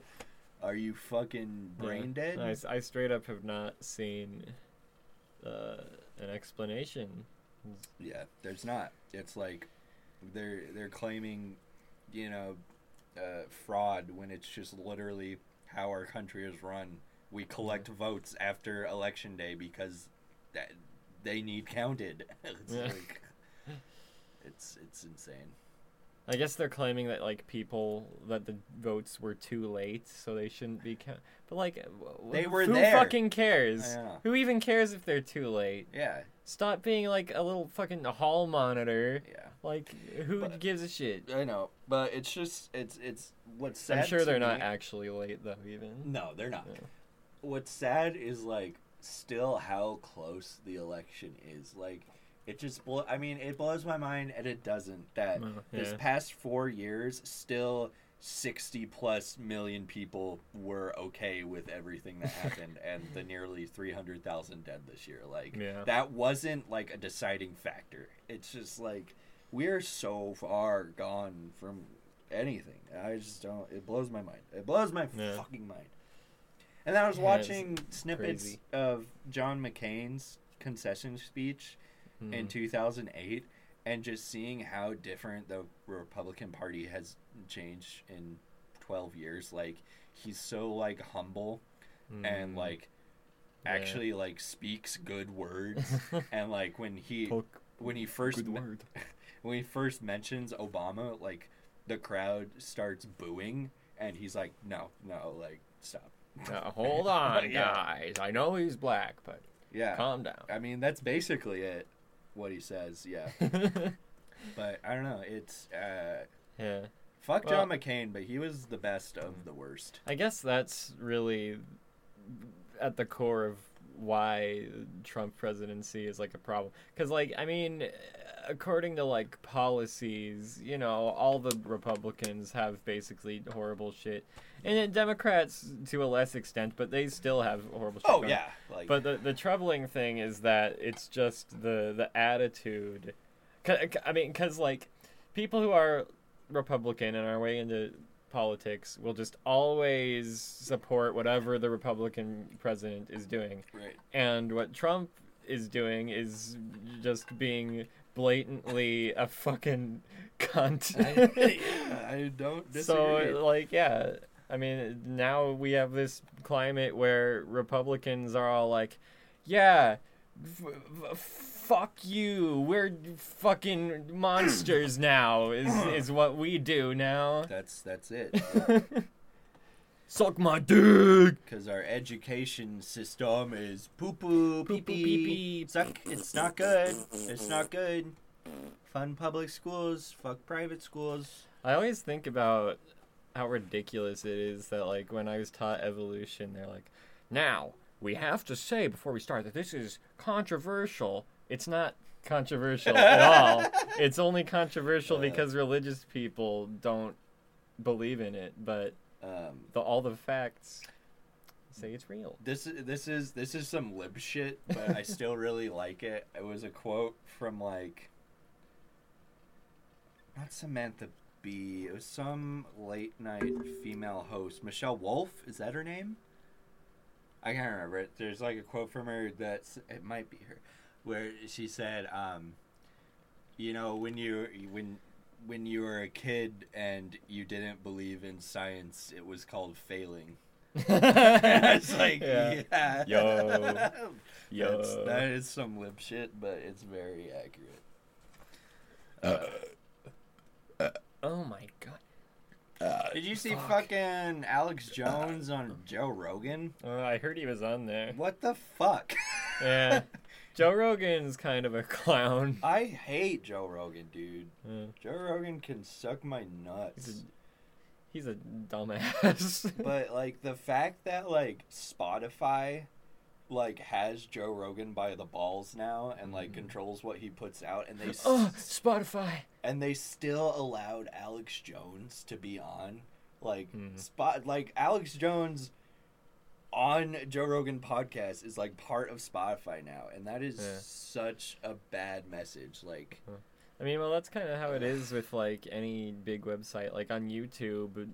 are you fucking brain
Yeah.
dead?
I straight up have not seen uh, an explanation.
Yeah, there's not. It's like they're they're claiming, you know, uh, fraud when it's just literally how our country is run. We collect votes after election day because that they need counted. it's
Yeah.
like it's it's insane.
I guess they're claiming that like people that the votes were too late, so they shouldn't be count. But like,
They were
who
there.
fucking cares? Who even cares if they're too late?
Yeah,
Stop being like a little fucking hall monitor.
yeah.
Like, who
But-
gives a shit?
I know, but it's just it's it's what's sad.
I'm sure they're not actually late though. Even.
No, they're not.
Yeah.
What's sad is like still how close the election is. Like
It just blow. I mean, it blows my mind, and it doesn't. That
Oh,
this past four years, still sixty plus million people were okay with everything that happened, and the nearly three hundred thousand dead this year. Like
Yeah.
that wasn't like a deciding factor. It's just like we're so far gone from anything. I just don't. It blows my mind. It blows my
Yeah.
fucking mind. And I was
Yeah,
watching snippets
crazy.
of John McCain's concession speech in
Mhm.
2008 and just seeing how different the Republican Party has changed in 12 years like he's so like humble and
Mm.
like
Yeah.
actually like speaks good words and like when he
Poke-
when he first me-
word.
when he first mentions Obama like the crowd starts booing and he's like no no like stop
Now, hold on,
Yeah.
guys. I know he's black, but
yeah
calm down.
I mean that's basically it what he says yeah but I don't know it's uh
yeah.
Fuck
Well-
John McCain, but he was the best of the worst.
I guess that's really at the core of why Trump presidency is like a problem. Because, like, I mean, according to like policies, you know, all the Republicans have basically horrible shit, and then Democrats to a less extent, but they still have horrible shit.
Oh yeah, like
But the the troubling thing is that it's just the the attitude. I mean, because like people who are Republican and are way into politics will just always support whatever the Republican president is doing,
right.
and what Trump is doing is just being blatantly a fucking cunt.
I, I don't
So like yeah, I mean now we have this climate where Republicans are all like, yeah, f- f- fuck you, we're fucking monsters now is is what we do now.
that's that's it.
Suck my dick.
Because our education system is poo poo pee pee. Suck. It's not good. It's not good. Fund public schools. Fuck private schools.
I always think about how ridiculous it is that like when I was taught evolution, they're like, now we have to say before we start that this is controversial. It's not controversial at all. It's only controversial
Uh.
because religious people don't believe in it, but
Um,
the, all the facts say it's real.
this is this is this is some lib shit, but I still really like it. It was a quote from like not Samantha Bee. It was some late night female host, Michelle Wolf. Is that her name? I can't remember it. There's like a quote from her that it might be her, where she said, um, "You know, when you when when you were a kid and you didn't believe in science, it was called failing." it's like,
Yeah.
yeah,
Yo. Yo.
That's, that is some lip shit, but it's very accurate.
oh my god.
Did you see
fuck.
fucking Alex Jones on Joe Rogan?
Uh, I heard he was on there.
What the fuck?
Yeah. Joe Rogan's kind of a clown.
I hate Joe Rogan, dude.
Yeah.
Joe Rogan can suck my
He's
nuts.
a, he's a dumbass.
But like the fact that like Spotify like has Joe Rogan by the balls now and like controls what he puts out and they s-
oh, Spotify.
and they still allowed Alex Jones to be on like
Mhm.
spot like Alex Jones on Joe Rogan podcast is like part of Spotify now and that is
Yeah.
such a bad message like
I mean, well, that's kind of how it is with like any big website. Like on YouTube,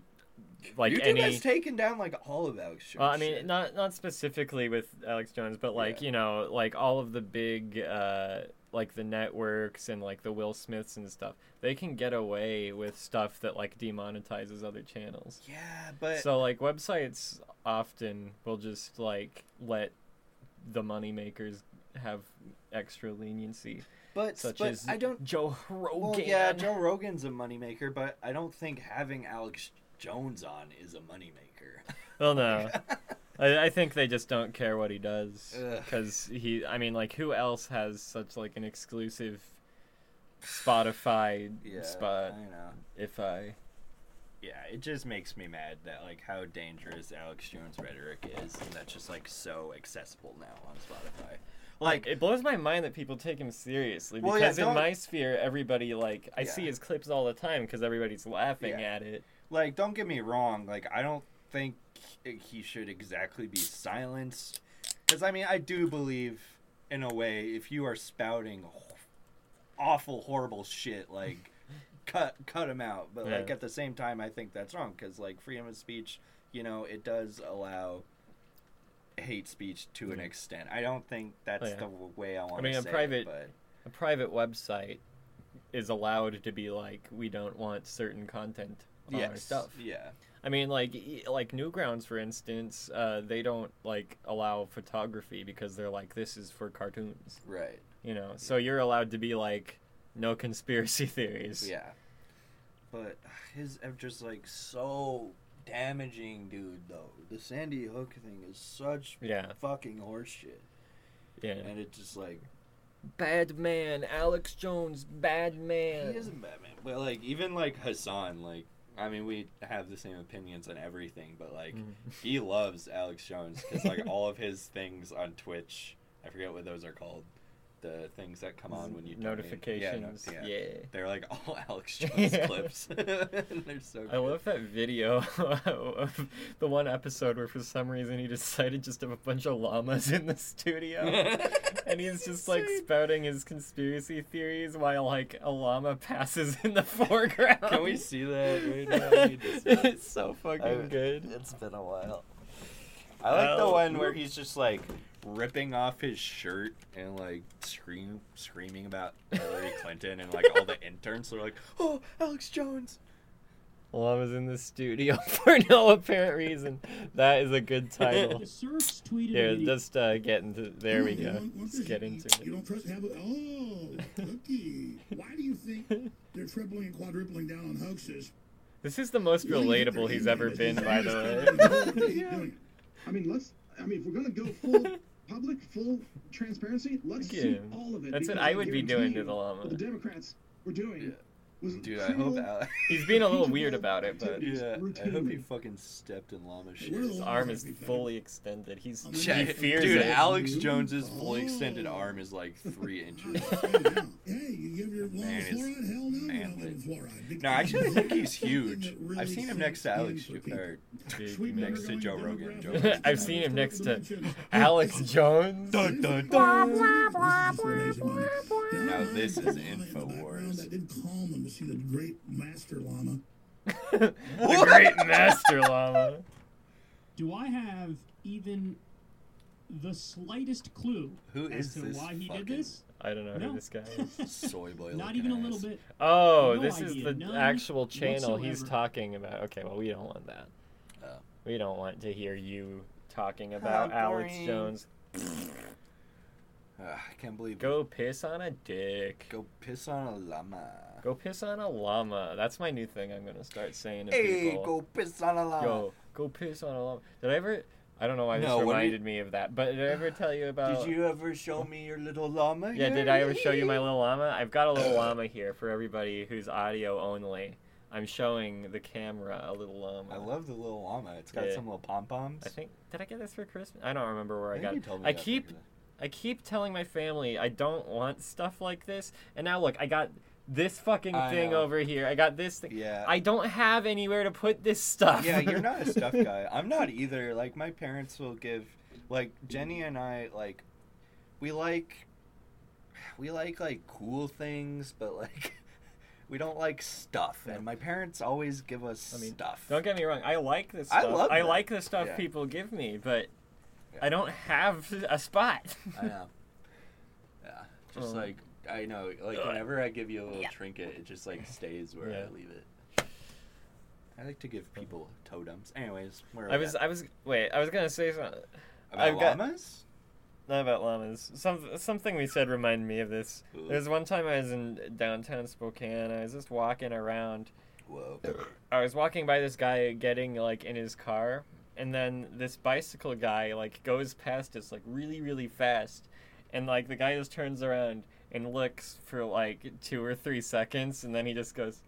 like
YouTube
any.
has taken down like all of Alex Jones.
Well, I mean,
shit.
not not specifically with Alex Jones, but like
Yeah.
you know, like all of the big, uh, like the networks and like the Will Smiths and stuff. They can get away with stuff that like demonetizes other channels.
yeah, but
so like websites often will just like let the moneymakers have extra leniency,
but
such
but
as
I don't.
Joe Rogan.
Well, yeah, Joe Rogan's a moneymaker, but I don't think having Alex Jones on is a moneymaker.
Well, no. I, I think they just don't care what he does because he. I mean, like, who else has such like an exclusive Spotify
yeah,
spot?
I know.
If I,
Yeah, it just makes me mad that like how dangerous Alex Jones rhetoric is, and that's just like so accessible now on Spotify. Like,
it blows my mind that people take him seriously
Well, yeah,
because in
don't-
my sphere, everybody like I
Yeah.
see his clips all the time because everybody's laughing at it.
like don't get me wrong, like I don't think he should exactly be silenced, because I mean I do believe in a way if you are spouting awful horrible shit like cut cut him out. But like at the same time i think that's wrong. Because like freedom of speech you know it does allow hate speech to an
Mhm.
extent. I don't think that's
yeah.
the way i want to I
mean, a private-
it, but
A private website is allowed to be like, we don't want certain content on our stuff.
yeah
I mean, like like Newgrounds, for instance, uh, they don't like allow photography because they're like, this is for cartoons,
right
you know. So you're allowed to be like, no conspiracy theories.
yeah but his just like so damaging dude though the sandy hook thing is such
Yeah.
fucking horseshit
Yeah.
and it's just like
Bad man, Alex Jones, bad man.
He isn't Batman, but like even like Hasan, like I mean, we have the same opinions on everything, but like
Mm.
he loves Alex Jones because like all of his things on Twitch, I forget what those are called, the things that come on when you.
Notifications.
Yeah, no-
yeah.
They're like all Alex Jones
Yeah.
clips. They're so. Good.
I love that video of the one episode where for some reason he decided just to have a bunch of llamas in the studio. And he's just like spouting his conspiracy theories while like a llama passes in the foreground.
Can we see that right now? I need to see it.
it's so fucking
I-
good.
It's been a while. I like the
Oh.
one where he's just like ripping off his shirt and like scream screaming about Hillary Clinton and like all the interns are like, "Oh, Alex Jones."
Llama's in the studio for no apparent reason. That is a good title. Here, just uh, get into. There we go. Let's get into
You don't have it? Oh, cookie. Why do you think they're tripling and quadrupling down on hoaxes?
This is the most
What do you think
relatable he's ever been, by the way.
doing it. Keep doing it. I mean, let's. I mean, if we're gonna go full public, full transparency, let's see all of it.
That's what I would be doing to the llama.
The Democrats were doing
Yeah.
Was
Dude, I hope Alex.
He's being a little weird about it, but
Yeah, I hope he fucking stepped in llama shit.
Where are the
his arm is fully extended. He's
Yeah,
he fears
dude,
it.
Alex Jones's fully extended
Oh.
arm is like three inches.
Hey, you give your llama
Man, it's
fluoride? Hell no, you're not
manly.
living fluoride. Big
No, actually, I
time.
think he's huge. I've seen him next to Alex, Jo- or
Big
next to Joe Rogan. Joe. Rogan.
I've seen him next to Alex Jones.
Dun, dun,
Now
Now this is Infowars.
That didn't calm them to see the great master llama.
the great master llama.
Do I have even the slightest clue
Who
as to
this
why he
fucking
did this?
I don't know
No.
who this guy is.
Soy boy.
Not
looking
even a little bit.
Oh,
No
this is the
none
actual channel he's talking about. Okay, well, we don't want that.
Oh.
We don't want to hear you talking about Alex
boring.
Jones.
Ugh, I can't believe.
Go piss on a dick.
Go piss on a llama.
Go piss on a llama. That's my new thing I'm gonna start saying to
Hey,
people.
go piss on a llama.
Yo, go piss on a llama. Did I ever? I don't know why this
No, do
reminded me of that, but did I ever tell you about?
Did you ever show me your little llama?
Yeah, did I ever show you my little llama? I've got a little llama here for everybody who's audio only. I'm showing the camera a little llama.
I love the little llama. It's got
Yeah.
some little pom poms.
I think did I get this for Christmas? I don't remember where I,
think
got
you
it.
me
I keep I keep telling my family I don't want stuff like this, and now look, I got this fucking
I
thing
know.
over here. I got this thing.
Yeah.
I don't have anywhere to put this stuff.
yeah, you're not a stuff guy. I'm not either. Like my parents will give like Jenny and I like we like we like like cool things, but like we don't like stuff, and my parents always give us
I mean,
stuff.
Don't get me wrong. I like the
I
stuff.
love
I
that.
like the stuff
Yeah.
people give me, but
Yeah.
I don't have a spot.
I know. Yeah, just
Oh.
like I know, like uh, whenever I give you a little trinket, it just like stays where
Yeah.
I leave it. I like to give people totems. Anyways, where are
I
we
was.
at?
I was. Wait. I was gonna say something.
about
I've got-
llamas.
Not about llamas. Some something we said reminded me of this.
Ooh.
There's one time I was in downtown Spokane. I was just walking around.
Whoa.
I was walking by this guy getting like in his car, and then this bicycle guy like goes past us like really really fast, and like the guy just turns around and looks for like two or three seconds, and then he just goes,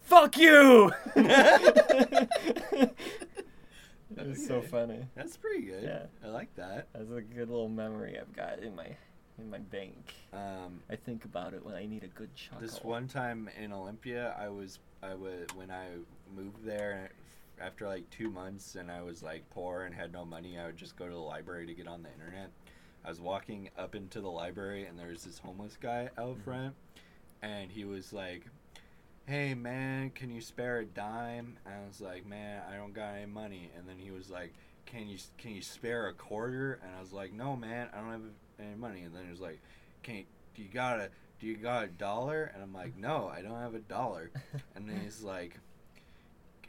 "Fuck you." it was so funny.
That's pretty good.
Yeah.
I like that.
That's a good little memory I've got in my in my bank.
Um,
I think about it when I need a good chuckle.
this one time in Olympia, I was I was when I moved there after like two months, and I was like poor and had no money. I would just go to the library to get on the internet. I was walking up into the library, and there was this homeless guy out
Mm-hmm.
front, and he was like, "Hey man, can you spare a dime?" And I was like, "Man, I don't got any money." And then he was like, "Can you can you spare a quarter?" And I was like, "No man, I don't have any money." And then he was like, "Can you, do you got a do you got a dollar?" And I'm like, "No, I don't have a dollar." And then he's like,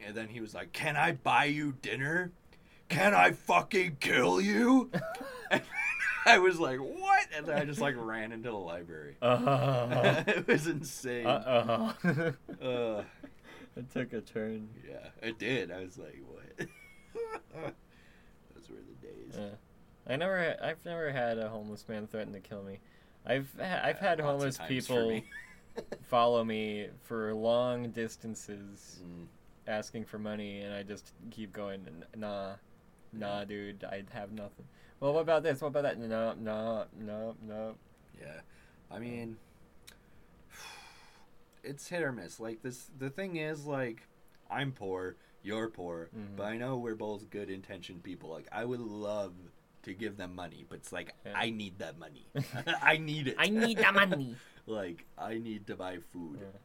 and then he was like, "Can I buy you dinner? Can I fucking kill you?" And I was like, "What?" And then I just like ran into the library.
Uh
it was insane.
uh.
Uh,
it took a turn.
yeah, it did. I was like, "What?" Those were the days.
Yeah. I never. I've never had a homeless man threaten to kill me. I've ha- I've
Uh,
had
of
homeless people
me.
follow me for long distances,
Mm.
Asking for money, and I just keep going. Nah, nah, dude, I have nothing. Well, what about this? What about that? No, no, no, no.
Yeah, I mean, it's hit or miss. Like this, the thing is, like, I'm poor, you're poor,
Mhm.
but I know we're both good intentioned people. Like, I would love to give them money, but it's like
Yeah.
I need that money. I need it.
I need the money.
like I need to buy food.
Yeah.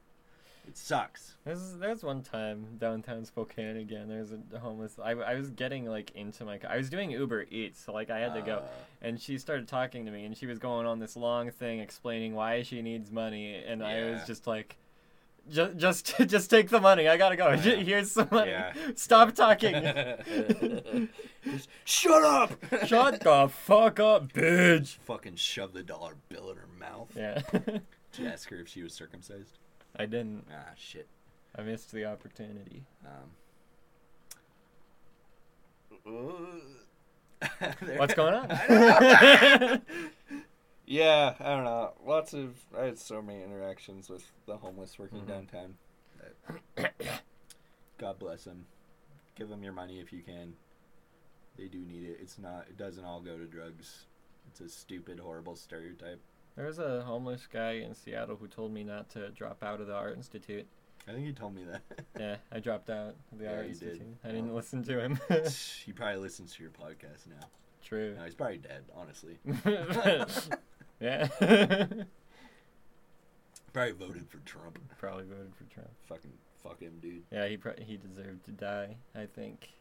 It sucks.
There's there's one time downtown Spokane again. There's a homeless. I, I was getting like into my. car. I was doing Uber Eats, so like I had to go.
Uh,
and she started talking to me and she was going on this long thing explaining why she needs money and i was just like just just just take the money i gotta go
Yeah.
here's some money
Yeah.
stop talking
Just shut up.
shut the fuck up bitch
Fucking shove the dollar bill in her mouth.
yeah
Did you ask her if she was circumcised?
I didn't
Ah, shit.
i missed the opportunity
Um.
what's going on
yeah, I don't know. Lots of I had so many interactions with the homeless working
Mhm.
downtown. God bless them. Give them your money if you can. They do need it. It's not. It doesn't all go to drugs. It's a stupid, horrible stereotype.
There was a homeless guy in seattle who told me not to drop out of the art institute
I think you told me that.
yeah i dropped out of the
Yeah,
art
you did.
institute i didn't listen to him
he probably listens to your podcast now.
true
No, he's probably dead. Honestly,
yeah
probably voted for Trump.
probably voted for trump
Fucking fuck him, dude.
Yeah, he pro- he deserved to die. I think.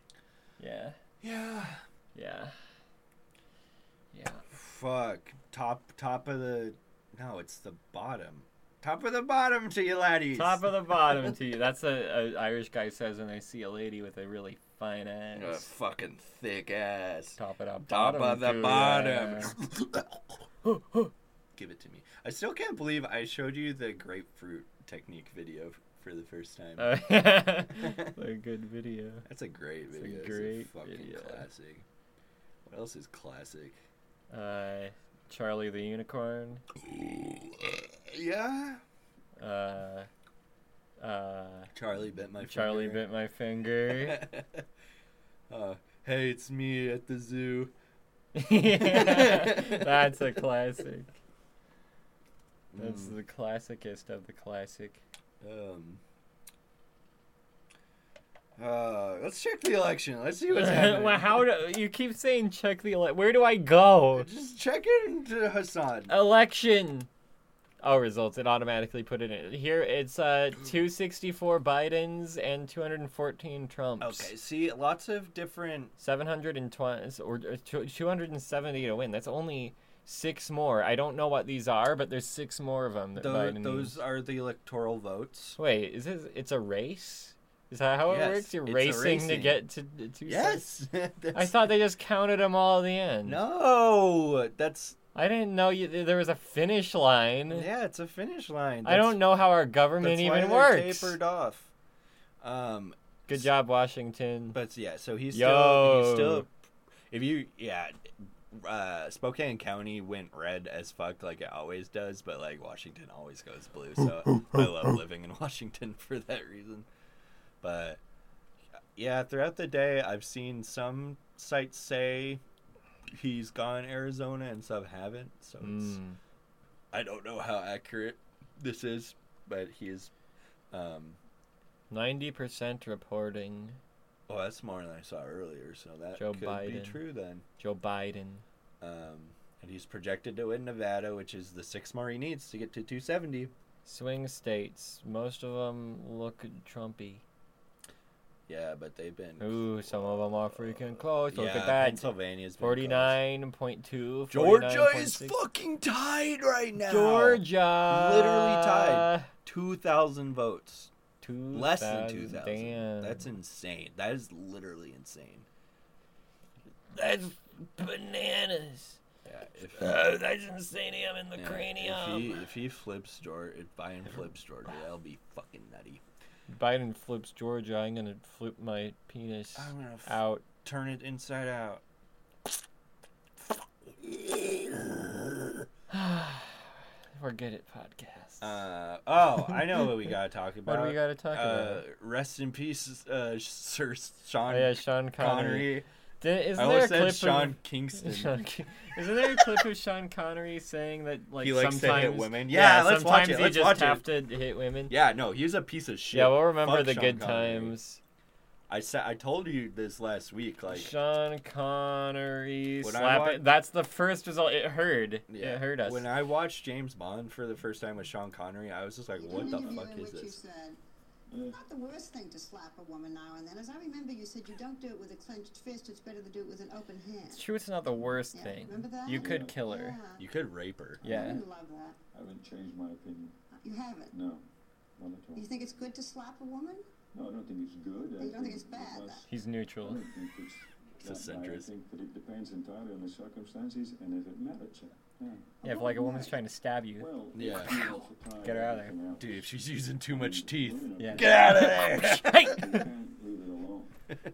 Yeah,
Yeah.
yeah, yeah.
Fuck. Top top of the No, it's the bottom. Top of the bottom to you laddies.
Top of the bottom to you. That's a, a Irish guy says when they see a lady with a really fine ass.
a fucking thick ass.
Top of the
Top
bottom.
of the
to
bottom. Give it to me. I still can't believe I showed you the grapefruit technique video for the first time.
Oh, yeah. a good video.
That's a great video.
it's a
video. It's
great
a fucking
video.
classic. What else is classic?
Uh, Charlie the Unicorn.
Yeah.
Uh, uh,
Charlie bit my
Charlie
finger.
bit my finger.
uh, hey, it's me at the zoo.
That's a classic. That's
Mm.
the classicest of the classic.
Um. Uh, let's check the election. Let's see what's happening.
well, how do you keep saying check the election? Where do I go?
Just check into Hasan.
Election. Oh, results. It automatically put it in. Here it's uh 264 Bidens and 214 Trumps.
Okay, see, lots of different.
720 or or two- 270 to win. That's only six more. I don't know what these are, but there's six more of them that
Those,
Biden
those are the electoral votes.
Wait, is this? It's a race? Is that how it works? You're
a
racing, to get to to two
Yes.
I thought they just counted them all at the end.
No, that's
I didn't know you, there was a finish line.
yeah, it's a finish line.
I don't know how our
That's,
government
that's
even works.
Tapered off. Um,
Good job, Washington.
but yeah, so he's
Yo.
still he's still. If you yeah, uh, Spokane County went red as fuck like it always does, but like Washington always goes blue. So I love living in Washington for that reason. But yeah, throughout the day, I've seen some sites say he's gone Arizona and some haven't. So it's,
Mm.
I don't know how accurate this is, but he is. Um,
90% reporting
oh, that's more than I saw earlier, so that
Joe
could be true then.
Joe Biden.
Um, and he's projected to win Nevada, which is the six more he needs to get to 270.
Swing states. Most of them look Trumpy.
Yeah, but they've been.
Ooh, some of them are freaking close. Look
yeah,
at that.
Pennsylvania's
49.2.
Georgia is
49.6.
fucking tied right now.
Georgia.
Literally tied. 2,000 votes.
Two
Less than 2,000. That's insane. That is literally insane.
That's bananas.
Yeah, if,
Oh, that's insanium in the
yeah,
cranium.
if he if he flips Georgia, if Biden flips Georgia, that'll be fucking nutty.
Biden flips Georgia. I'm gonna flip my penis
I'm gonna f-
out.
turn it inside out.
We're good at podcasts.
Uh, oh, I know what we gotta talk about.
what do we got to talk
uh,
about?
Rest in peace, uh, Sir Sean
Oh, yeah, Sean Connery.
Connery.
Did, isn't
I
there a
almost said
clip
Sean
of
Kingston.
Sean Ki- Isn't there a clip of Sean Connery saying that like
He likes to hit women? Yeah, let's watch
sometimes
it,
he
let's
just
watch it.
have to hit women.
Yeah, no, he's a piece of shit.
Yeah, we'll remember
Fuck
the
Sean
good
Connery.
times.
I said I told you this last week. Like,
Sean Connery
When
slap
wa-
it. That's the first result. It heard.
yeah,
It heard us.
When I watched James Bond for the first time with Sean Connery, I was just like, "What the fuck is
what you
this?"
Said. Not the worst thing to slap a woman now and then. As I remember, you said you don't do it with a clenched fist. It's better to do it with an open hand.
It's true. It's not the worst
Yeah,
thing.
remember that?
You could kill her.
Yeah.
You could rape her.
I
Yeah.
would love that.
I haven't changed my opinion.
Uh, you haven't.
No, not at all.
You think it's good to slap a woman?
No, I don't think it's good.
You don't think it's bad,
because-
then?
He's
I
neutral.
don't think it's.
It's a
that bad. I think that it depends entirely on the circumstances and if it merits it. Yeah.
Yeah, if like a woman's trying to stab you.
Well,
Yeah.
if you also try
Get her out of there.
Dude, if she's using too much teeth,
Yeah.
get out of there.
Hey!
You can't leave it alone.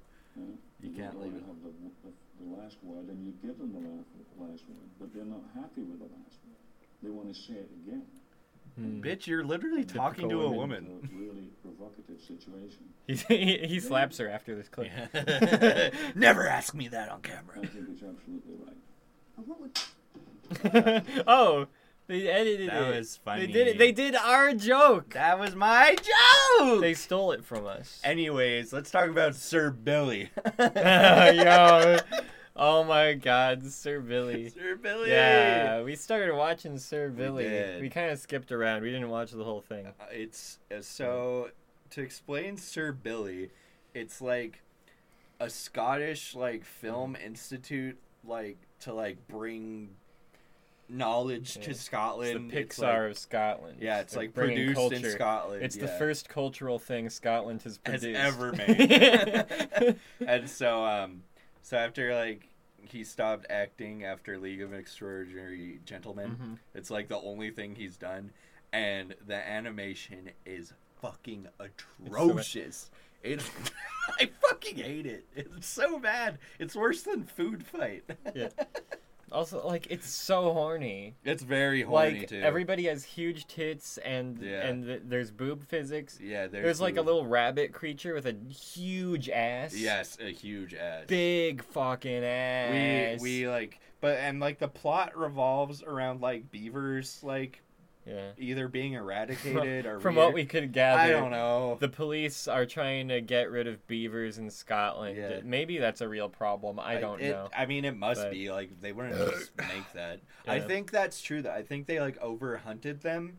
You can't leave it.
have the, the, the last word, and you give them the last, last word, but they're not happy with the last word. They want to say it again.
Hmm.
Bitch, you're literally talking to a
women.
woman.
It's a really provocative situation.
He, he, he slaps her after this clip.
Never ask me that on
I
camera.
think it's absolutely right.
What would
oh, they edited
That
it.
That was funny.
They did it. They did our joke.
That was my joke.
They stole it from us.
Anyways, let's talk about Sir Billi.
Yo. Oh my God, Sir Billi.
Sir Billi.
Yeah, we started watching Sir Billi.
did.
We kind of skipped around. We didn't watch the whole thing.
Uh, It's uh, so to explain Sir Billi, it's like a Scottish like film institute like to like bring knowledge
Yeah.
to
It's the
Scotland.
Pixar
It's like-
of Scotland.
yeah, it's
They're
like produced in. Scotland.
It's the first cultural thing Scotland has
has
produced.
ever made. and so um so after like he stopped acting after League of Extraordinary Gentlemen.
Mhm.
It's like the only thing he's done and the animation is fucking atrocious. It's I fucking hate it. It's so bad. It's worse than Food Fight.
Yeah. Also, like it's so horny.
It's very horny
like
too.
everybody has huge tits and
Yeah.
and th- there's boob physics.
yeah, there's,
There's, like a little rabbit creature with a huge ass.
yes, a huge ass.
Big fucking ass.
we
ass.
we like but and like the plot revolves around like beavers like
Yeah.
either being eradicated or
From
weird.
what we could gather,
I don't know.
The police are trying to get rid of beavers in Scotland.
Yeah.
Maybe that's a real problem. I don't
it,
know.
I mean, it must
But-
be like they wouldn't just make that. I think that's true. That I think they like overhunted them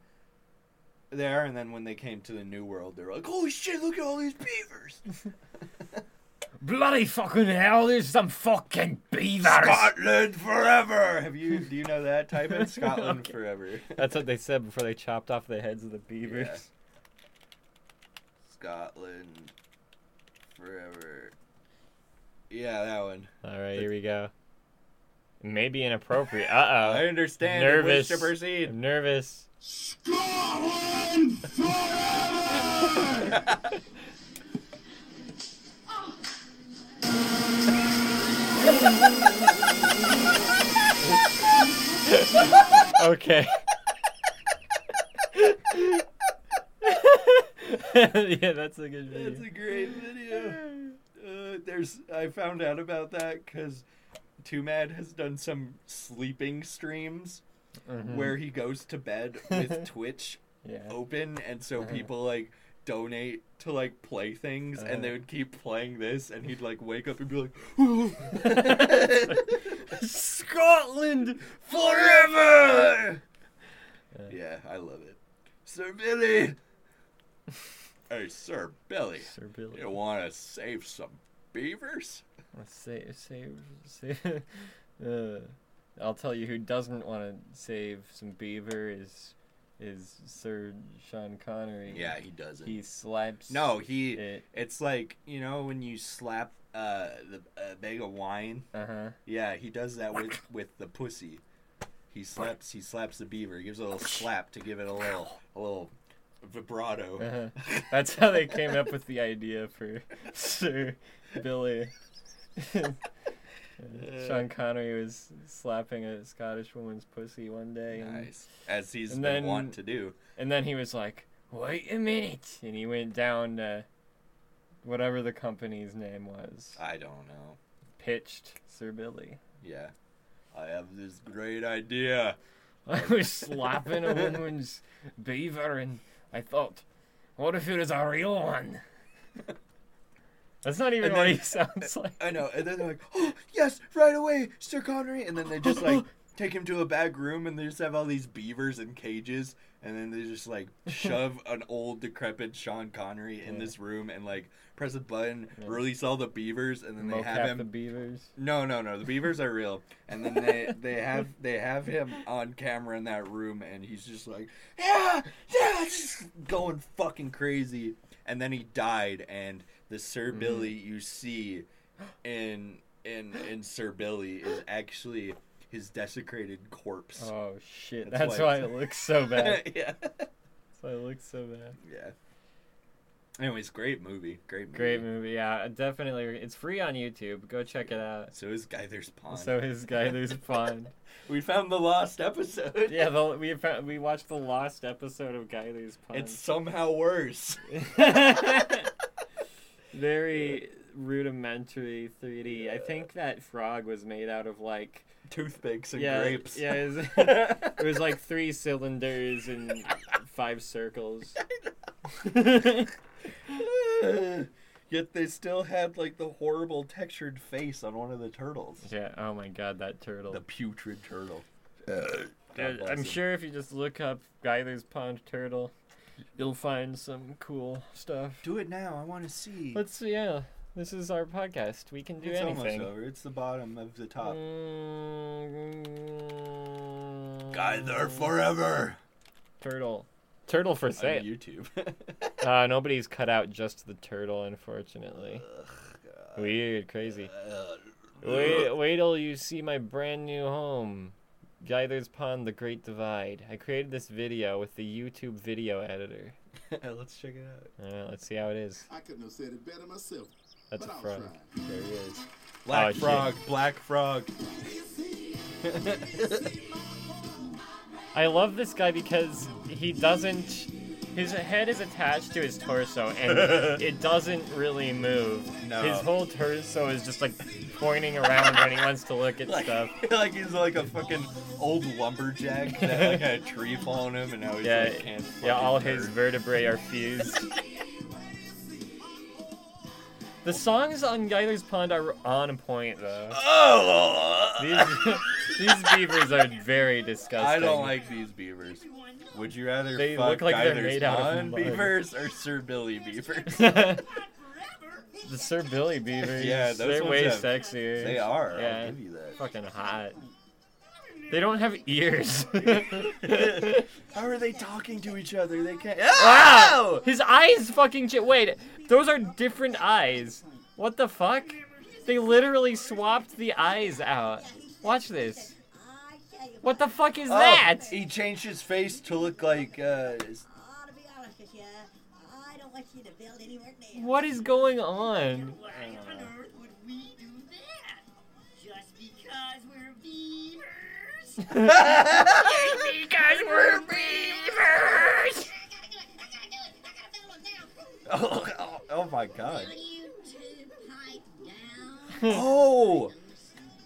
there, and then when they came to the New World, they were like, "Holy shit! Look at all these beavers!"
Bloody fucking hell! There's some fucking beavers.
Scotland forever. Have you? Do you know that? Type in Scotland
Okay.
forever.
That's what they said before they chopped off the heads of the beavers.
Yeah. Scotland forever. Yeah, that one.
All right, here we go. Maybe inappropriate. Uh oh.
I understand.
Nervous.
Wish to proceed.
I'm nervous.
Scotland forever!
Okay. yeah, that's a good video.
That's a great video. Uh, there's I found out about that because Too Mad has done some sleeping streams
Mhm.
where he goes to bed with Twitch
yeah.
open, and so
Uh-huh.
people like donate to like play things, and they
Uh-huh.
would keep playing this, and he'd like wake up and be like,
Scotland
forever.
Yeah.
Yeah, I love it, Sir Billi. hey, Sir Billi,
Sir Billi.
you want to save some beavers?
Let's save, save, save. uh, I'll tell you who doesn't want to save some beaver is is Sir Sean Connery.
Yeah, he doesn't.
He slaps.
No, he.
It.
It's like you know when you slap uh, the a bag of wine.
Uh huh.
Yeah, he does that with with the pussy. He slaps. He slaps the beaver. He gives a little slap to give it a little a little vibrato.
Uh-huh. That's how they came up with the idea for Sir Billi. Uh, Sean Connery was slapping a Scottish woman's pussy one day, and,
Nice, as he's been
then-
wont to do.
and then he was like, "Wait a minute," and he went down to whatever the company's name was.
I don't know.
Pitched Sir Billi.
Yeah, I have this great idea.
I was slapping a woman's beaver, and I thought, what if it was a real one? That's not even
And
what
then-
he sounds like.
I know, and then they're like, "Oh yes, right away, Sir Connery," and then they just like take him to a back room, and they just have all these beavers in cages, and then they just like shove an old decrepit Sean Connery in
Yeah.
this room and like press a button,
Yeah.
release all the beavers, and then they have him.
the beavers.
No, no, no. The beavers are real, and then they they have they have him on camera in that room, and he's just like, yeah, yeah, just going fucking crazy. And then he died, and the Sir
Mm-hmm.
Billi you see in in in Sir Billi is actually his desecrated corpse.
Oh shit!
That's
That's,
why
why it looks so bad.
yeah,
That's why it looks so bad.
yeah. Anyways, great movie, great movie.
Great movie, yeah, definitely. It's free on YouTube. Go check it out.
So is Gaither's Pond.
So his guy, there's fun.
we found the lost episode.
Yeah, the, we found, we watched the lost episode of Guy There's Pun.
It's somehow worse.
very rudimentary 3D. I think that frog was made out of like
Toothpicks and
yeah,
grapes.
yeah. It was, it was like three cylinders and five circles.
Yet they still had like the horrible textured face on one of the turtles.
yeah. Oh my god, that turtle.
The putrid turtle.
Uh, I'm
him.
sure if you just look up Gaither's Pond turtle, you'll find some cool stuff.
Do it now. I want to see.
Let's see. yeah. This is our podcast. We can do
it's
anything.
almost over. It's the bottom of the top.
Mm,
Guy there forever.
Turtle. Turtle for
On
sale.
YouTube.
Uh, nobody's cut out just the turtle, unfortunately. Weird, crazy. Wait, wait till you see my brand new home, Gaither's Pond: The Great Divide. I created this video with the YouTube video editor.
Let's check it out.
Uh, let's see how it is.
I couldn't have said it better myself.
That's
but
a
I'll
frog.
try.
There he is.
Black
Oh, shit.
frog. Black frog.
I love this guy because he doesn't his head is attached to his torso and it doesn't really move.
No.
His whole torso is just like pointing around when he wants to look at
Like,
stuff.
like he's like a fucking old lumberjack that like had a tree fall on him and now he's
Yeah,
like can't
yeah, all
fucking
his vertebrae are fused. the songs on Gaither's Pond are on point though.
Oh!
These, these beavers are very disgusting.
I don't like these beavers. Would you rather
They
fuck
look like they're made out of mud.
beavers or Sir Billi beavers?
the Sir Billi beavers.
Yeah, those
they're
ones
way
have-
sexier.
they are, I'll
Yeah,
give you that.
Fucking hot. They don't have ears.
How are they talking to each other? They can't.
Wow!
Ow!
His eyes fucking ch- Wait, those are different eyes. What the fuck? They literally swapped the eyes out. Watch this. What the fuck is
Oh,
that?
He changed his face to look like. Uh,
Oh, to be honest with you, I don't want you to build anywhere near.
What is going on?
Why on earth would we do that? Just because we're beavers?
because we're beavers!
oh, oh, oh my god.
Will you two pipe down?
Oh!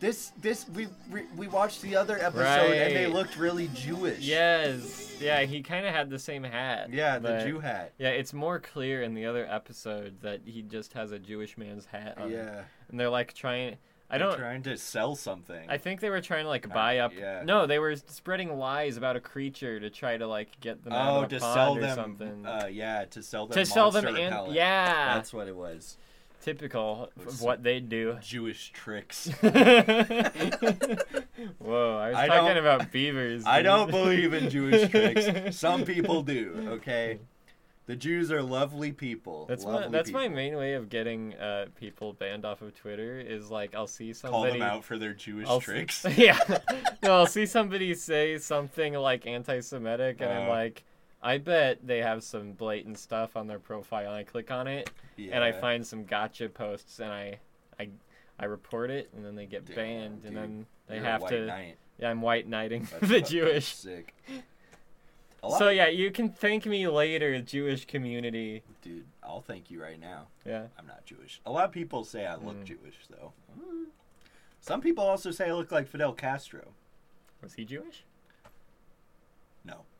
This this we we, we watched the other episode and they looked really Jewish.
Yes. Yeah, he kind of had the same hat.
Yeah, the Jew hat.
Yeah, it's more clear in the other episode that he just has a Jewish man's hat on.
Yeah.
And they're like trying. I
They're
don't.
trying to sell something.
I think they were trying to like buy up.
yeah.
No, they were spreading lies about a creature to try to like get them out
oh,
of a
to
pond
sell
or
them.
something.
Uh, yeah, to sell them.
to sell them and yeah,
that's what it was.
Typical of what they do.
Jewish tricks.
Whoa, I was
I
talking about beavers.
I
dude.
don't believe in Jewish tricks. Some people do. Okay, the Jews are lovely people.
That's my
lovely
that's my main way of getting uh, people banned off of Twitter is like I'll see somebody Call
them out for their Jewish
I'll
tricks.
yeah, no, I'll see somebody say something like anti-Semitic, and I'm
Uh.
like, I bet they have some blatant stuff on their profile. And I click on it, and I find some gotcha posts, and I, I, I report it, and then they get
Damn,
banned,
dude.
and then they
You're
have
white
to.
knight.
Yeah, I'm white knighting the Jewish.
Sick.
So yeah, you can thank me later, Jewish community.
dude, I'll thank you right now.
Yeah.
I'm not Jewish. A lot of people say I look
Mm.
Jewish, though. Some people also say I look like Fidel Castro.
Was he Jewish?
No,